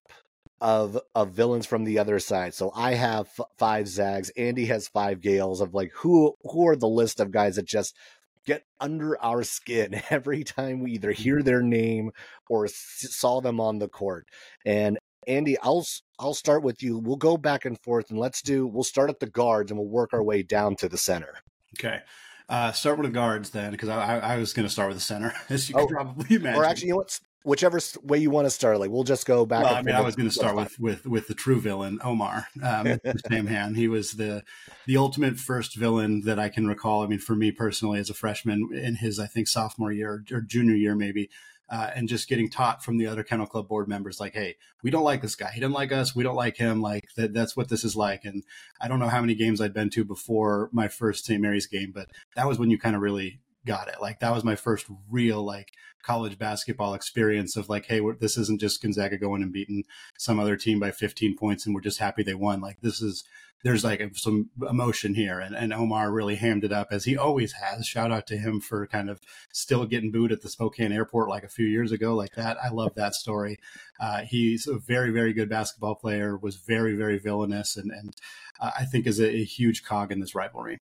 of of villains from the other side. So I have f- five Zags. Andy has five Gaels. Of like who who are the list of guys that just get under our skin every time we either hear their name or s- saw them on the court. And Andy, I'll I'll start with you. We'll go back and forth, and let's do. We'll start at the guards, and we'll work our way down to the center. Okay. Uh, start with the guards then, because I, I, was going to start with the center, as you Oh, can probably imagine. Or actually, you know what? Whichever way you want to start. Like we'll just go back. well, I mean. I was going to start with, with with the true villain, Omar um, Samhan. He was the the ultimate first villain that I can recall. I mean, for me personally, as a freshman in his, I think sophomore year or junior year, maybe, uh, and just getting taught from the other kennel club board members, like, "Hey, we don't like this guy. He didn't like us. We don't like him. Like that. That's what this is like." And I don't know how many games I'd been to before my first St. Mary's game, but that was when you kind of really got it. Like that was my first real like college basketball experience of like, hey, this isn't just Gonzaga going and beating some other team by 15 points and we're just happy they won. Like this is there's like some emotion here, and, and Omar really hammed it up as he always has. Shout out to him for kind of still getting booed at the Spokane airport like a few years ago, like that. I love that story. Uh, he's a very very good basketball player. Was very very villainous, and and uh, I think is a, a huge cog in this rivalry.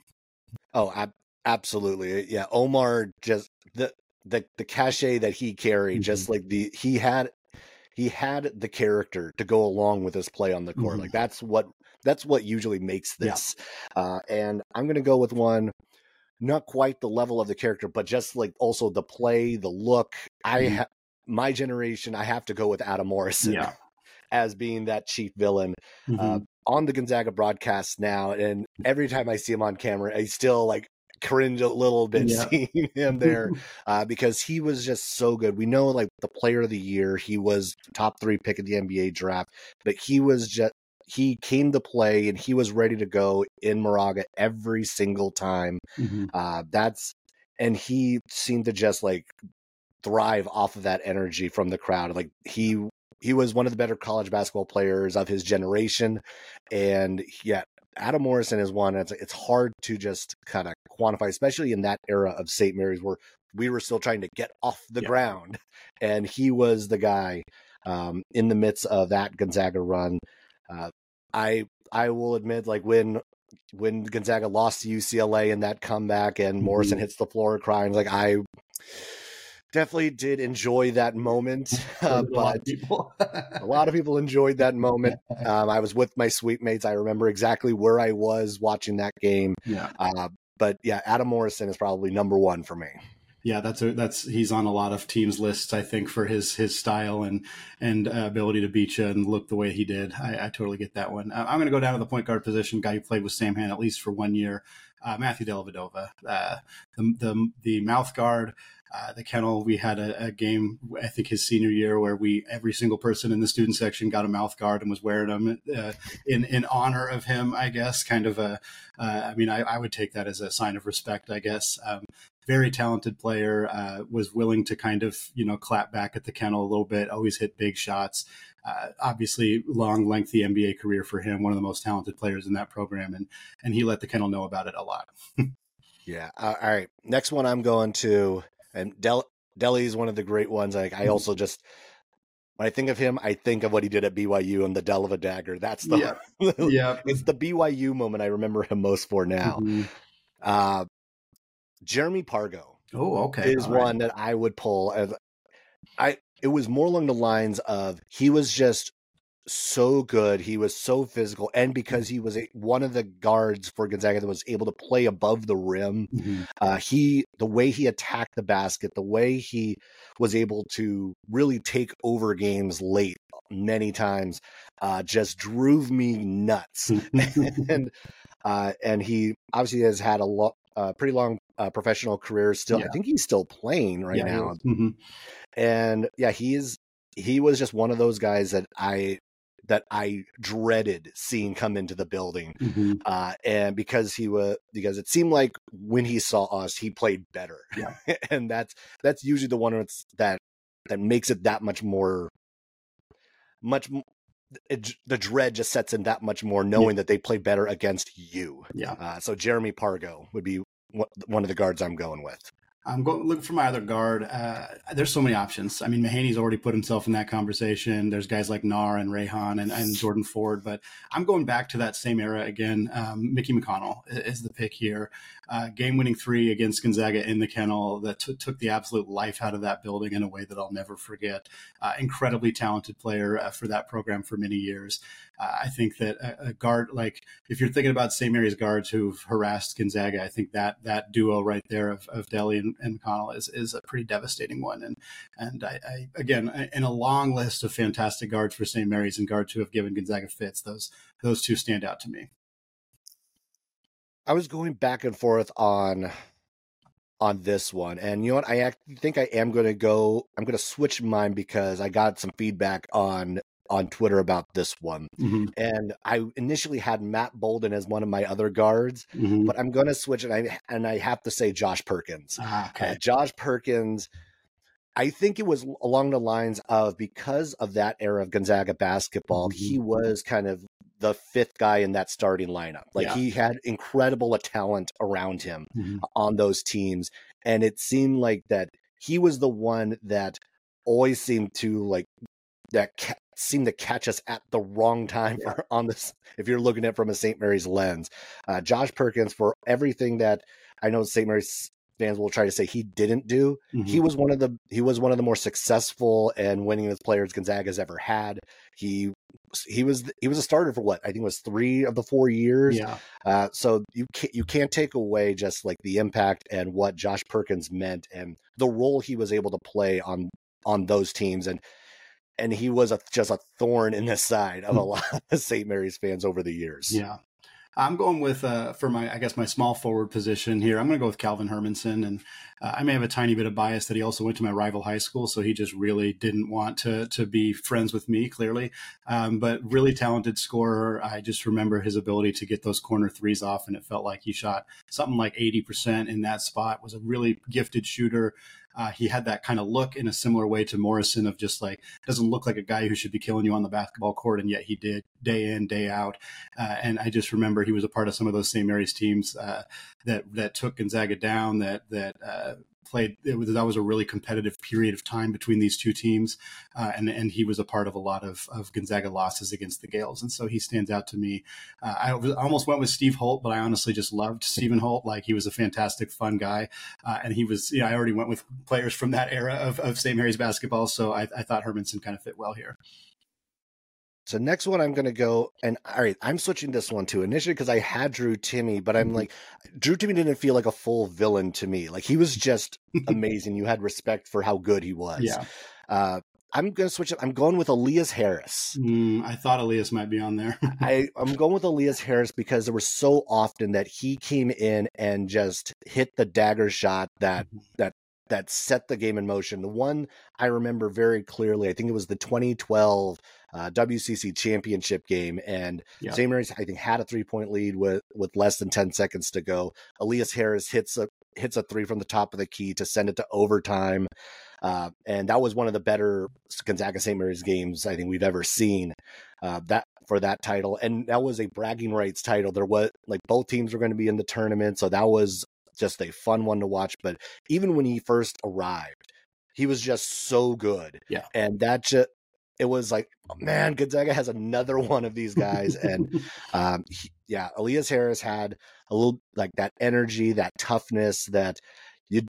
Oh, ab- absolutely. Yeah, Omar just the the the cachet that he carried, just like the he had he had the character to go along with his play on the court. Mhm. Like that's what that's what usually makes Yeah. this. Uh, and I'm gonna go with one not quite the level of the character, but just like also the play, the look. I Mhm. ha- my generation, I have to go with Adam Morrison Yeah. as being that chief villain Mhm. uh, on the Gonzaga broadcast now, and every time I see him on camera, I still like cringe a little bit Yeah. seeing him there uh, because he was just so good. We know like the player of the year, he was top three pick of the NBA draft, but he was just he came to play and he was ready to go in Moraga every single time. Mhm. Uh, that's and he seemed to just like thrive off of that energy from the crowd. Like he he was one of the better college basketball players of his generation, and yet Adam Morrison is one. It's it's hard to just kind of quantify, especially in that era of St. Mary's where we were still trying to get off the Yeah. ground, and he was the guy um, in the midst of that Gonzaga run. Uh, I I will admit, like when when Gonzaga lost to UCLA in that comeback and Morrison Mhm. hits the floor crying, like I definitely did enjoy that moment, uh, A lot but of people. a lot of people enjoyed that moment. Um, I was with my sweet mates. I remember exactly where I was watching that game. yeah. Uh, but yeah, Adam Morrison is probably number one for me. Yeah, that's a, that's he's on a lot of teams' lists. I think for his his style and and uh, ability to beat you and look the way he did. I, I totally get that one. Uh, I'm going to go down to the point guard position. Guy who played with Samhan at least for one year, uh, Matthew Dellavedova, uh, the the the mouth guard. Uh, the kennel, we had a, a game, I think his senior year, where we every single person in the student section got a mouth guard and was wearing them uh, in in honor of him. I guess, kind of a. Uh, I mean, I, I would take that as a sign of respect. I guess. Um, very talented player. Uh, was willing to kind of you know clap back at the kennel a little bit. Always hit big shots. Uh, obviously, long, lengthy NBA career for him. One of the most talented players in that program, and and he let the kennel know about it a lot. Yeah. Uh, all right. Next one I'm going to, and Del- Delly is one of the great ones. Like I also just when I think of him, I think of what he did at BYU and the Dell of a Dagger. That's the Yeah. yeah. it's the BYU moment I remember him most for now. Mhm. Uh, Jeremy Pargo Oh, okay. is All right. one that I would pull as I it was more along the lines of he was just so good. He was so physical, and because he was a, one of the guards for Gonzaga that was able to play above the rim, Mhm. uh, he the way he attacked the basket, the way he was able to really take over games late many times, uh, just drove me nuts. and uh, and he obviously has had a lot, uh, pretty long uh, professional career. Still, I think he's still playing right Yeah, now. Mhm. And yeah, he's. He was just one of those guys that I that I dreaded seeing come into the building. Mm-hmm. Uh, and because he was because it seemed like when he saw us, he played better. Yeah. and that's that's usually the one that's that that makes it that much more much it, the dread just sets in that much more knowing that they play better against you. Yeah. Uh, so Jeremy Pargo would be one one of the guards I'm going with. I'm going looking for my other guard. Uh, there's so many options. I mean, Mahaney's already put himself in that conversation. There's guys like Naar and Rayhan and, and Jordan Ford, but I'm going back to that same era again. Um, Mickey McConnell is the pick here. Uh, game winning three against Gonzaga in the kennel that t- took the absolute life out of that building in a way that I'll never forget. Uh, incredibly talented player uh, for that program for many years. Uh, I think that a, a, guard like if you're thinking about St. Mary's guards who've harassed Gonzaga, I think that that duo right there of, of Delly and, and McConnell is is a pretty devastating one. And and I, I again in a long list of fantastic guards for St. Mary's and guards who have given Gonzaga fits, those those two stand out to me. I was going back and forth on on this one, and you know what? I act, think I am going to go. I'm going to switch mine because I got some feedback on on Twitter about this one, Mm-hmm. and I initially had Matt Bouldin as one of my other guards, Mm-hmm. but I'm going to switch, and I and I have to say Josh Perkins. Ah, Uh. Josh Perkins. I think it was along the lines of because of that era of Gonzaga basketball, Mm-hmm. he was kind of the fifth guy in that starting lineup. Like Yeah. he had incredible talent around him Mhm. on those teams, and it seemed like that he was the one that always seemed to like that ca- seemed to catch us at the wrong time Yeah. for, on this. If you're looking at it from a St. Mary's lens, uh, Josh Perkins for everything that I know St. Mary's fans will try to say he didn't do. Mhm. He was one of the he was one of the more successful and winningest players Gonzaga's ever had. He he was he was a starter for what I think was three of the four years. yeah. Uh, so you can't you can't take away just like the impact and what Josh Perkins meant and the role he was able to play on on those teams and and he was a, just a thorn in the side of a lot of St. Mary's fans over the years. Yeah. I'm going with uh, for my I guess my small forward position here. I'm going to go with Calvin Hermanson, and uh, I may have a tiny bit of bias that he also went to my rival high school, so he just really didn't want to to be friends with me. Clearly, um, but really talented scorer. I just remember his ability to get those corner threes off, and it felt like he shot something like 80% in that spot. Was a really gifted shooter. Uh, he had that kind of look in a similar way to Morrison of just like doesn't look like a guy who should be killing you on the basketball court, and yet he did day in day out. Uh, and I just remember he was a part of some of those St. Mary's teams uh, that that took Gonzaga down. That that uh, played. Was that was a really competitive period of time between these two teams, uh, and and he was a part of a lot of of Gonzaga losses against the Gaels, and so he stands out to me. Uh, I was- almost went with Steve Holt, but I honestly just loved Stephen Holt. Like he was a fantastic, fun guy, uh, and he was. You know, I already went with players from that era of, of St. Mary's basketball, so I, I thought Hermanson kind of fit well here. So next one I'm going to go and all right, I'm switching this one too. Initially because I had Drew Timme, but I'm Mhm. like Drew Timme didn't feel like a full villain to me. Like he was just amazing. You had respect for how good he was. Yeah, Uh, I'm going to switch it. I'm going with Elias Harris. mm, I thought Elias might be on there. I, I'm going with Elias Harris because there was so often that he came in and just hit the dagger shot that Mhm. that that set the game in motion. The one I remember very clearly, I think it was the 2012 uh, WCC championship game, and Yeah. St. Mary's I think had a three point lead with with less than 10 seconds to go. Elias Harris hits a hits a three from the top of the key to send it to overtime. Uh, and that was one of the better Gonzaga St. Mary's games I think we've ever seen. Uh, that for that title, and that was a bragging rights title. There was like both teams were going to be in the tournament, so that was just a fun one to watch. But even when he first arrived, he was just so good. Yeah. and that just it was like, oh, man, Gonzaga has another one of these guys, and um, he- yeah, Elias Harris had a little like that energy, that toughness that you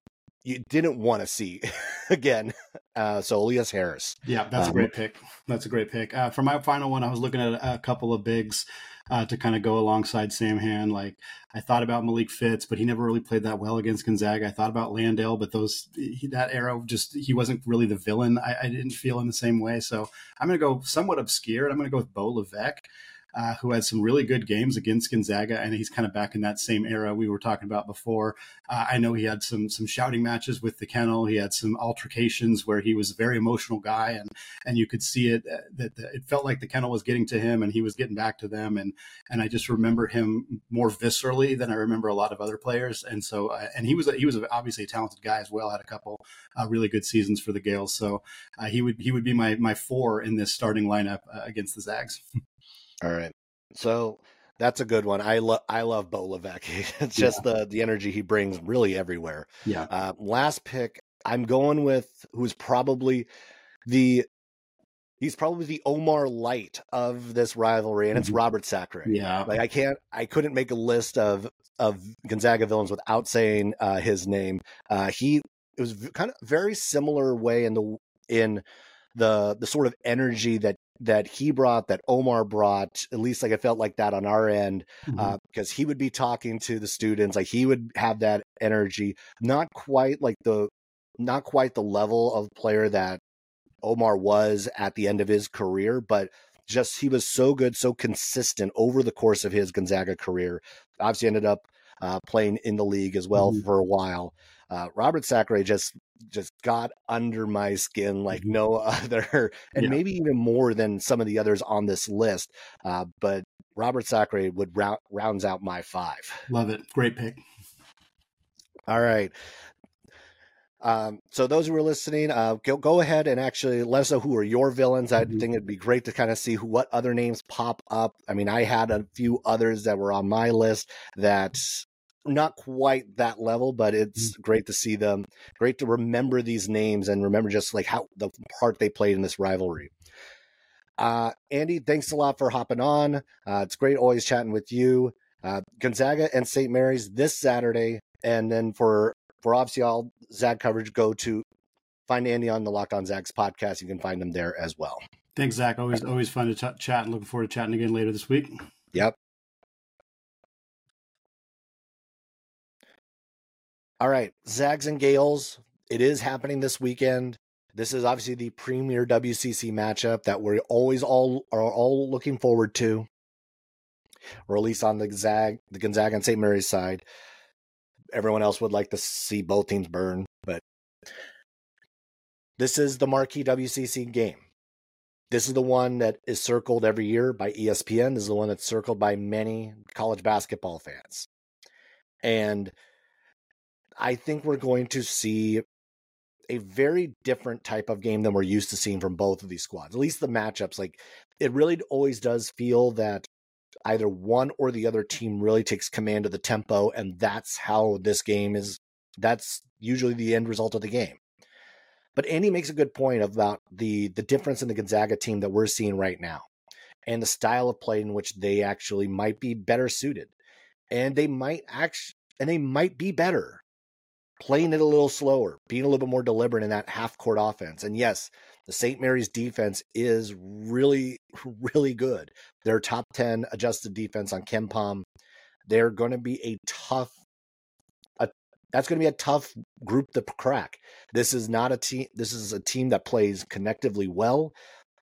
you didn't want to see again. Uh, so Elias Harris. Yeah, that's a Um, great pick. That's a great pick. Uh, for my final one, I was looking at a, a couple of bigs uh, to kind of go alongside Samhan. Like I thought about Malik Fitts, but he never really played that well against Gonzaga. I thought about Landale, but those he, that era just he wasn't really the villain. I, I didn't feel in the same way. So I'm going to go somewhat obscure. and I'm going to go with Beau Levesque. Uh, who had some really good games against Gonzaga, and he's kind of back in that same era we were talking about before. Uh, I know he had some some shouting matches with the kennel. He had some altercations where he was a very emotional guy, and and you could see it uh, that, that it felt like the kennel was getting to him, and he was getting back to them. And and I just remember him more viscerally than I remember a lot of other players. And so uh, and he was a, he was obviously a talented guy as well. Had a couple uh, really good seasons for the Gaels, so uh, he would he would be my my four in this starting lineup against the Zags. All right. So that's a good one. I love I love Beau Levesque. It's just yeah. the the energy he brings really everywhere. Yeah. Uh, last pick, I'm going with who's probably the he's probably the Omar Light of this rivalry, and it's mm-hmm. Robert Sacre. Yeah. Like I can't I couldn't make a list of of Gonzaga villains without saying uh, his name. Uh, he it was kind of very similar way in the in the the sort of energy that that he brought, that Omar brought, at least like I felt like that on our end, mm-hmm. uh, because he would be talking to the students, like he would have that energy, not quite like the, not quite the level of player that Omar was at the end of his career, but just he was so good, so consistent over the course of his Gonzaga career. Obviously, ended up uh, playing in the league as well mm-hmm. for a while. Uh, Robert Sacre just just got under my skin like mm-hmm. no other, and yeah. maybe even more than some of the others on this list. Uh, but Robert Sacre would round, rounds out my five. Love it, great pick. All right. Um, so those who are listening, uh, go, go ahead and actually let us know who are your villains. I mm-hmm. think it'd be great to kind of see who, what other names pop up. I mean, I had a few others that were on my list that not quite that level, but it's mm-hmm. great to see them. Great to remember these names and remember just like how the part they played in this rivalry. Uh, Andy, thanks a lot for hopping on. Uh, it's great always chatting with you. Uh, Gonzaga and St. Mary's this Saturday, and then for for obviously all Zag coverage, go to find Andy on the Locked On Zags podcast. You can find them there as well. Thanks, Zach. Always always fun to t- chat, and looking forward to chatting again later this week. Yep. All right, Zags and Gaels. It is happening this weekend. This is obviously the premier WCC matchup that we're always all are all looking forward to, least on the Zag, the Gonzaga and St. Mary's side. Everyone else would like to see both teams burn, but this is the marquee WCC game. This is the one that is circled every year by ESPN. This is the one that's circled by many college basketball fans. And I think we're going to see a very different type of game than we're used to seeing from both of these squads. At least the matchups, like it really always does feel that either one or the other team really takes command of the tempo, and that's how this game is. That's usually the end result of the game. But Andy makes a good point about the the difference in the Gonzaga team that we're seeing right now, and the style of play in which they actually might be better suited, and they might actually and they might be better playing it a little slower, being a little bit more deliberate in that half court offense. And yes, the St. Mary's defense is really, really good. Their top 10 adjusted defense on KenPom. They're going to be a tough, a, that's going to be a tough group to crack. This is not a team, this is a team that plays connectively well,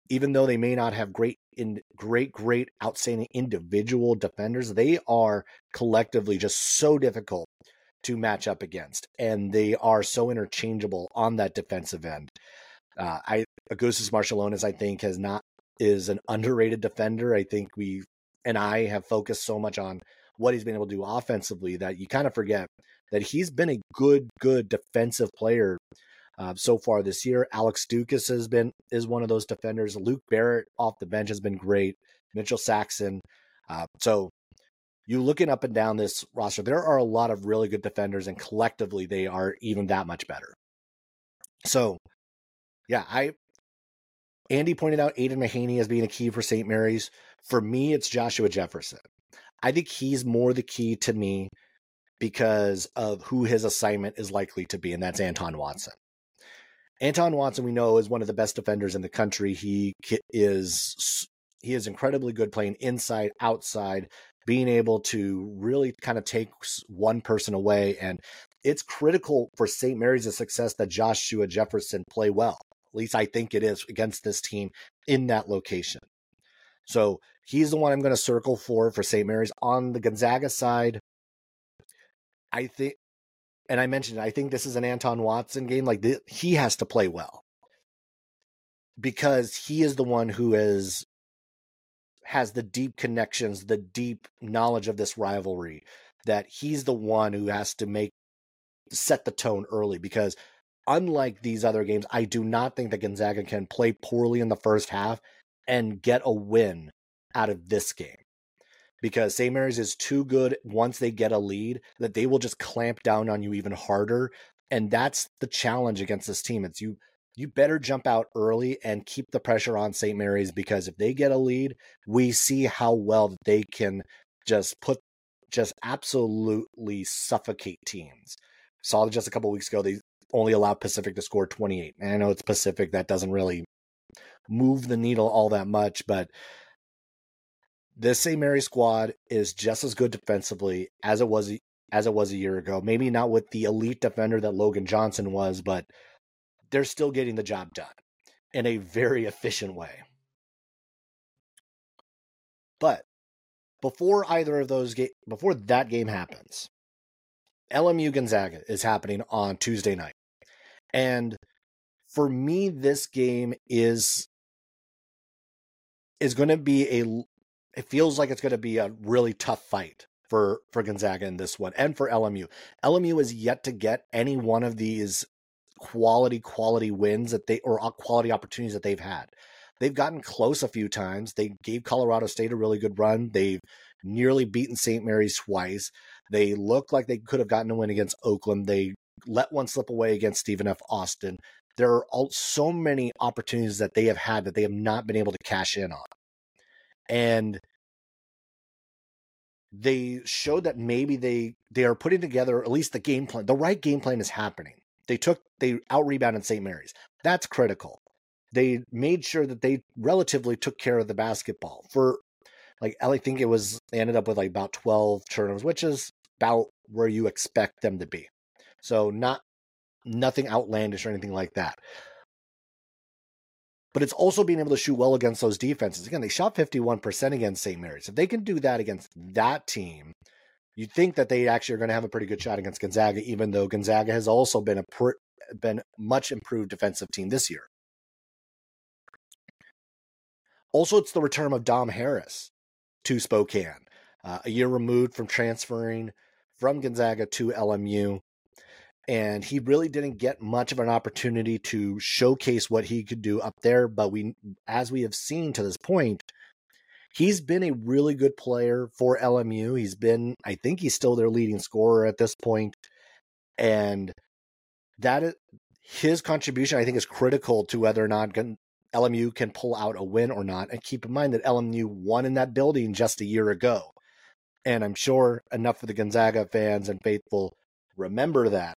even though they may not have great in great, great, outstanding individual defenders. They are collectively just so difficult to match up against, and they are so interchangeable on that defensive end. Uh, I Augustas Marciulionis, I think, has not is an underrated defender. I think we and I have focused so much on what he's been able to do offensively that you kind of forget that he's been a good, good defensive player uh, so far this year. Alex Ducas has been is one of those defenders. Luke Barrett off the bench has been great. Mitchell Saxen. Uh, so you looking up and down this roster, there are a lot of really good defenders, and collectively they are even that much better. So, yeah, I Andy pointed out Aidan Mahaney as being a key for St. Mary's. For me, it's Joshua Jefferson. I think he's more the key to me because of who his assignment is likely to be, and that's Anton Watson. Anton Watson, we know, is one of the best defenders in the country. He is he is incredibly good playing inside, outside, being able to really kind of take one person away. And it's critical for St. Mary's' success that Joshua Jefferson play well. At least I think it is against this team in that location. So He's the one I'm going to circle for for St. Mary's. On the Gonzaga side, I think, and I mentioned, I think this is an Anton Watson game. Like the, he has to play well because he is the one who is has the deep connections, the deep knowledge of this rivalry. That he's the one who has to make set the tone early because unlike these other games, I do not think that Gonzaga can play poorly in the first half and get a win out of this game. Because St. Mary's is too good once they get a lead that they will just clamp down on you even harder. And that's the challenge against this team. It's you you better jump out early and keep the pressure on St. Mary's because if they get a lead, we see how well they can just put just absolutely suffocate teams. Saw just a couple weeks ago they only allowed Pacific to score 28. And I know it's Pacific that doesn't really move the needle all that much, but this St. Mary squad is just as good defensively as it was as it was a year ago. Maybe not with the elite defender that Logan Johnson was, but they're still getting the job done in a very efficient way. But before either of those ga- before that game happens, LMU Gonzaga is happening on Tuesday night. And for me this game is is going to be a it feels like it's going to be a really tough fight for for Gonzaga in this one and for LMU. LMU is yet to get any one of these quality quality wins that they or uh, quality opportunities that they've had. They've gotten close a few times. They gave Colorado State a really good run. They've nearly beaten St. Mary's twice. They look like they could have gotten a win against Oakland. They let one slip away against Stephen F. Austin. There are all, so many opportunities that they have had that they have not been able to cash in on. And they showed that maybe they they are putting together at least the game plan. The right game plan is happening. They took they out rebounded St. Mary's. That's critical. They made sure that they relatively took care of the basketball for like I think it was they ended up with like about 12 turnovers, which is about where you expect them to be. So not nothing outlandish or anything like that. But it's also being able to shoot well against those defenses. Again, they shot 51% against St. Mary's. If they can do that against that team, you'd think that they actually are going to have a pretty good shot against Gonzaga, even though Gonzaga has also been a pr- been much improved defensive team this year. Also, it's the return of Dom Harris to Spokane, uh, a year removed from transferring from Gonzaga to LMU. And he really didn't get much of an opportunity to showcase what he could do up there. But we, as we have seen to this point, he's been a really good player for LMU. He's been, I think he's still their leading scorer at this point. And that is, his contribution, I think, is critical to whether or not LMU can pull out a win or not. And keep in mind that LMU won in that building just a year ago. And I'm sure enough of the Gonzaga fans and faithful remember that.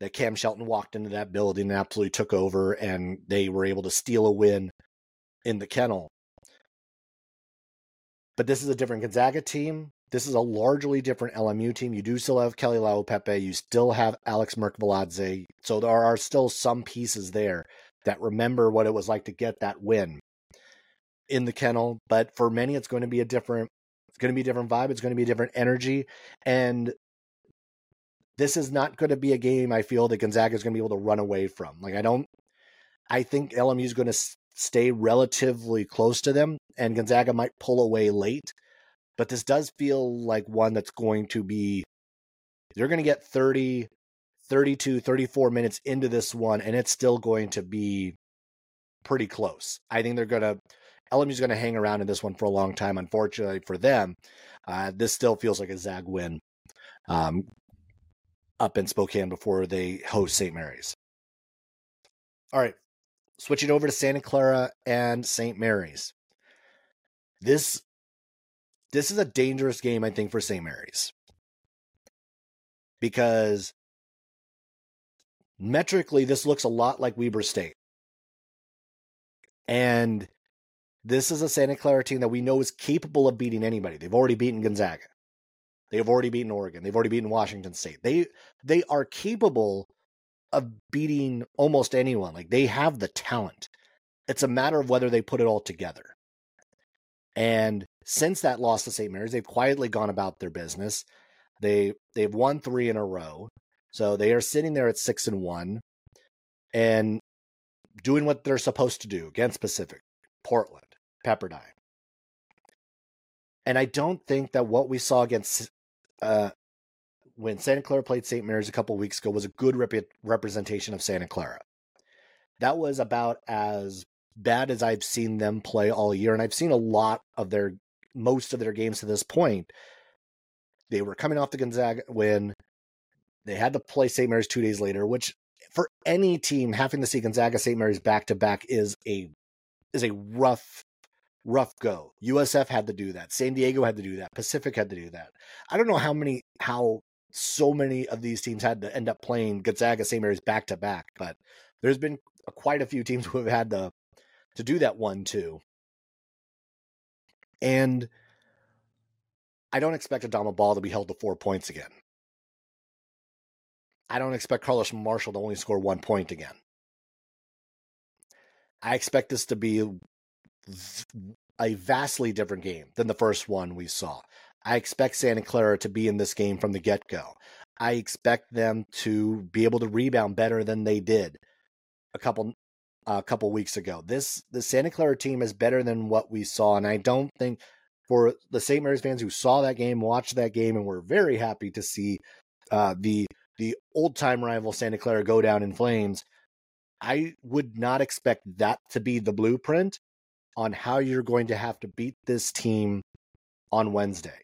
That Cam Shelton walked into that building and absolutely took over, and they were able to steal a win in the kennel. But this is a different Gonzaga team. This is a largely different LMU team. You do still have Keli Leaupepe. You still have Alex Merkviladze. So there are still some pieces there that remember what it was like to get that win in the kennel. But for many, it's going to be a different, it's going to be a different vibe. It's going to be a different energy. And this is not going to be a game I feel that Gonzaga is going to be able to run away from. Like, I don't, I think LMU is going to stay relatively close to them and Gonzaga might pull away late. But this does feel like one that's going to be, they're going to get 30, 32, 34 minutes into this one, and it's still going to be pretty close. I think they're going to, LMU's going to hang around in this one for a long time. Unfortunately for them, uh, this still feels like a Zag win um, up in Spokane before they host St. Mary's. All right, switching over to Santa Clara and St. Mary's. This this is a dangerous game, I think, for St. Mary's because metrically, this looks a lot like Weber State. And this is a Santa Clara team that we know is capable of beating anybody. They've already beaten Gonzaga. They've already beaten Oregon. They've already beaten Washington State. They they are capable of beating almost anyone. Like they have the talent. It's a matter of whether they put it all together. And since that loss to St. Mary's, they've quietly gone about their business. They they've won three in a row. So they are sitting there at six and one and doing what they're supposed to do against Pacific, Portland, Pepperdine. And I don't think that what we saw against uh, when Santa Clara played St. Mary's a couple weeks ago was a good rep- representation of Santa Clara. That was about as bad as I've seen them play all year, and I've seen a lot of their most of their games to this point. They were coming off the Gonzaga win. They had to play St. Mary's two days later, which for any team having to see Gonzaga St. Mary's back to back is a is a rough rough go. USF had to do that. San Diego had to do that. Pacific had to do that. I don't know how many how so many of these teams had to end up playing Gonzaga St. Mary's back to back, but there's been quite a few teams who have had to to do that one too. And I don't expect Adama Bal to be held to four points again. I don't expect Carlos Marshall to only score one point again. I expect this to be a vastly different game than the first one we saw. I expect Santa Clara to be in this game from the get go. I expect them to be able to rebound better than they did a couple a couple weeks ago. This the Santa Clara team is better than what we saw, and I don't think for the St. Mary's fans who saw that game, watched that game, and were very happy to see uh, the the old time rival Santa Clara go down in flames. I would not expect that to be the blueprint on how you're going to have to beat this team on Wednesday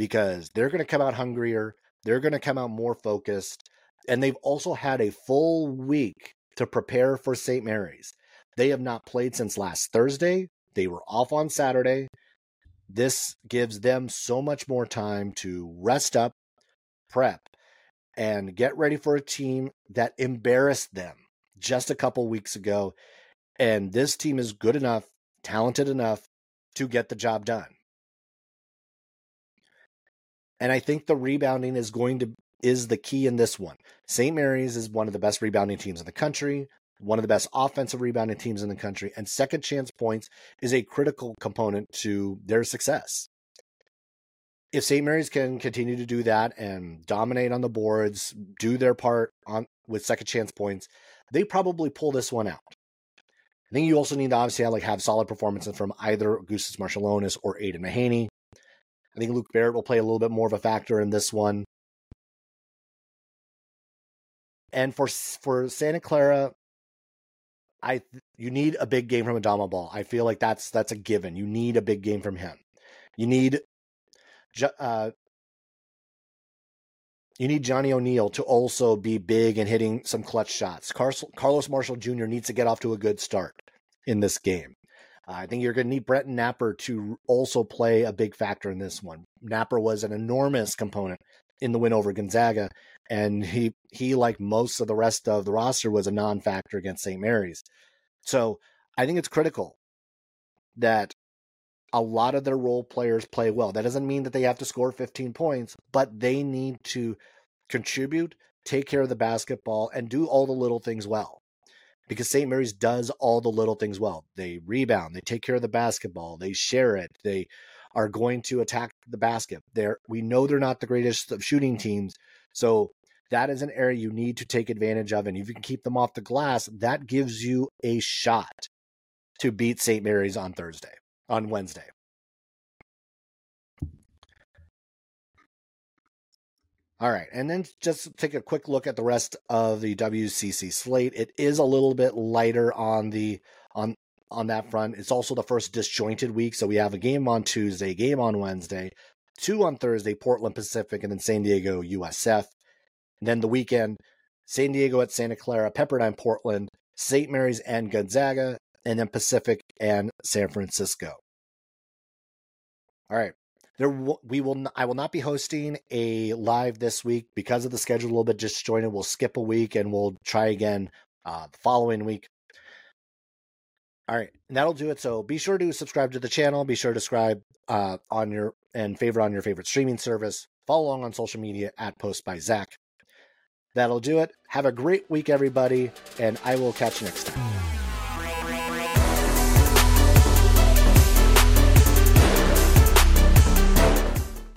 because they're going to come out hungrier. They're going to come out more focused. And they've also had a full week to prepare for St. Mary's. They have not played since last Thursday. They were off on Saturday. This gives them so much more time to rest up, prep, and get ready for a team that embarrassed them just a couple weeks ago. And this team is good enough, talented enough to get the job done. And I think the rebounding is going to is the key in this one. St. Mary's is one of the best rebounding teams in the country, one of the best offensive rebounding teams in the country, and second chance points is a critical component to their success. If St. Mary's can continue to do that and dominate on the boards, do their part on with second chance points, they probably pull this one out. I think you also need to obviously have, like have solid performances from either Augustas Marciulionis or Aidan Mahaney. I think Luke Barrett will play a little bit more of a factor in this one. And for for Santa Clara, I you need a big game from Adama Bal. I feel like that's that's a given. You need a big game from him. You need uh, you need Johnny O'Neil to also be big and hitting some clutch shots. Carlos Marshall Jr. needs to get off to a good start in this game. I think you're going to need Brenton Knapper to also play a big factor in this one. Napper was an enormous component in the win over Gonzaga, and he he like most of the rest of the roster was a non-factor against St. Mary's. So I think it's critical that a lot of their role players play well. That doesn't mean that they have to score 15 points, but they need to contribute, take care of the basketball, and do all the little things well because St. Mary's does all the little things well. They rebound, they take care of the basketball, they share it, they are going to attack the basket. They're, we know they're not the greatest of shooting teams, so that is an area you need to take advantage of. And if you can keep them off the glass, that gives you a shot to beat St. Mary's on Thursday, on Wednesday. All right, and then just take a quick look at the rest of the WCC slate. It is a little bit lighter on the on on that front. It's also the first disjointed week, so we have a game on Tuesday, game on Wednesday, two on Thursday, Portland Pacific, and then San Diego USF. And then the weekend, San Diego at Santa Clara, Pepperdine, Portland, St. Mary's and Gonzaga, and then Pacific and San Francisco. All right there we will I will not be hosting a live this week because of the schedule a little bit disjointed. We'll skip a week and we'll try again uh, the following week. All right, and that'll do it. So be sure to subscribe to the channel. Be sure to subscribe uh, on your and favorite on your favorite streaming service. Follow along on social media at Post by Zach. That'll do it. Have a great week, everybody, and I will catch you next time.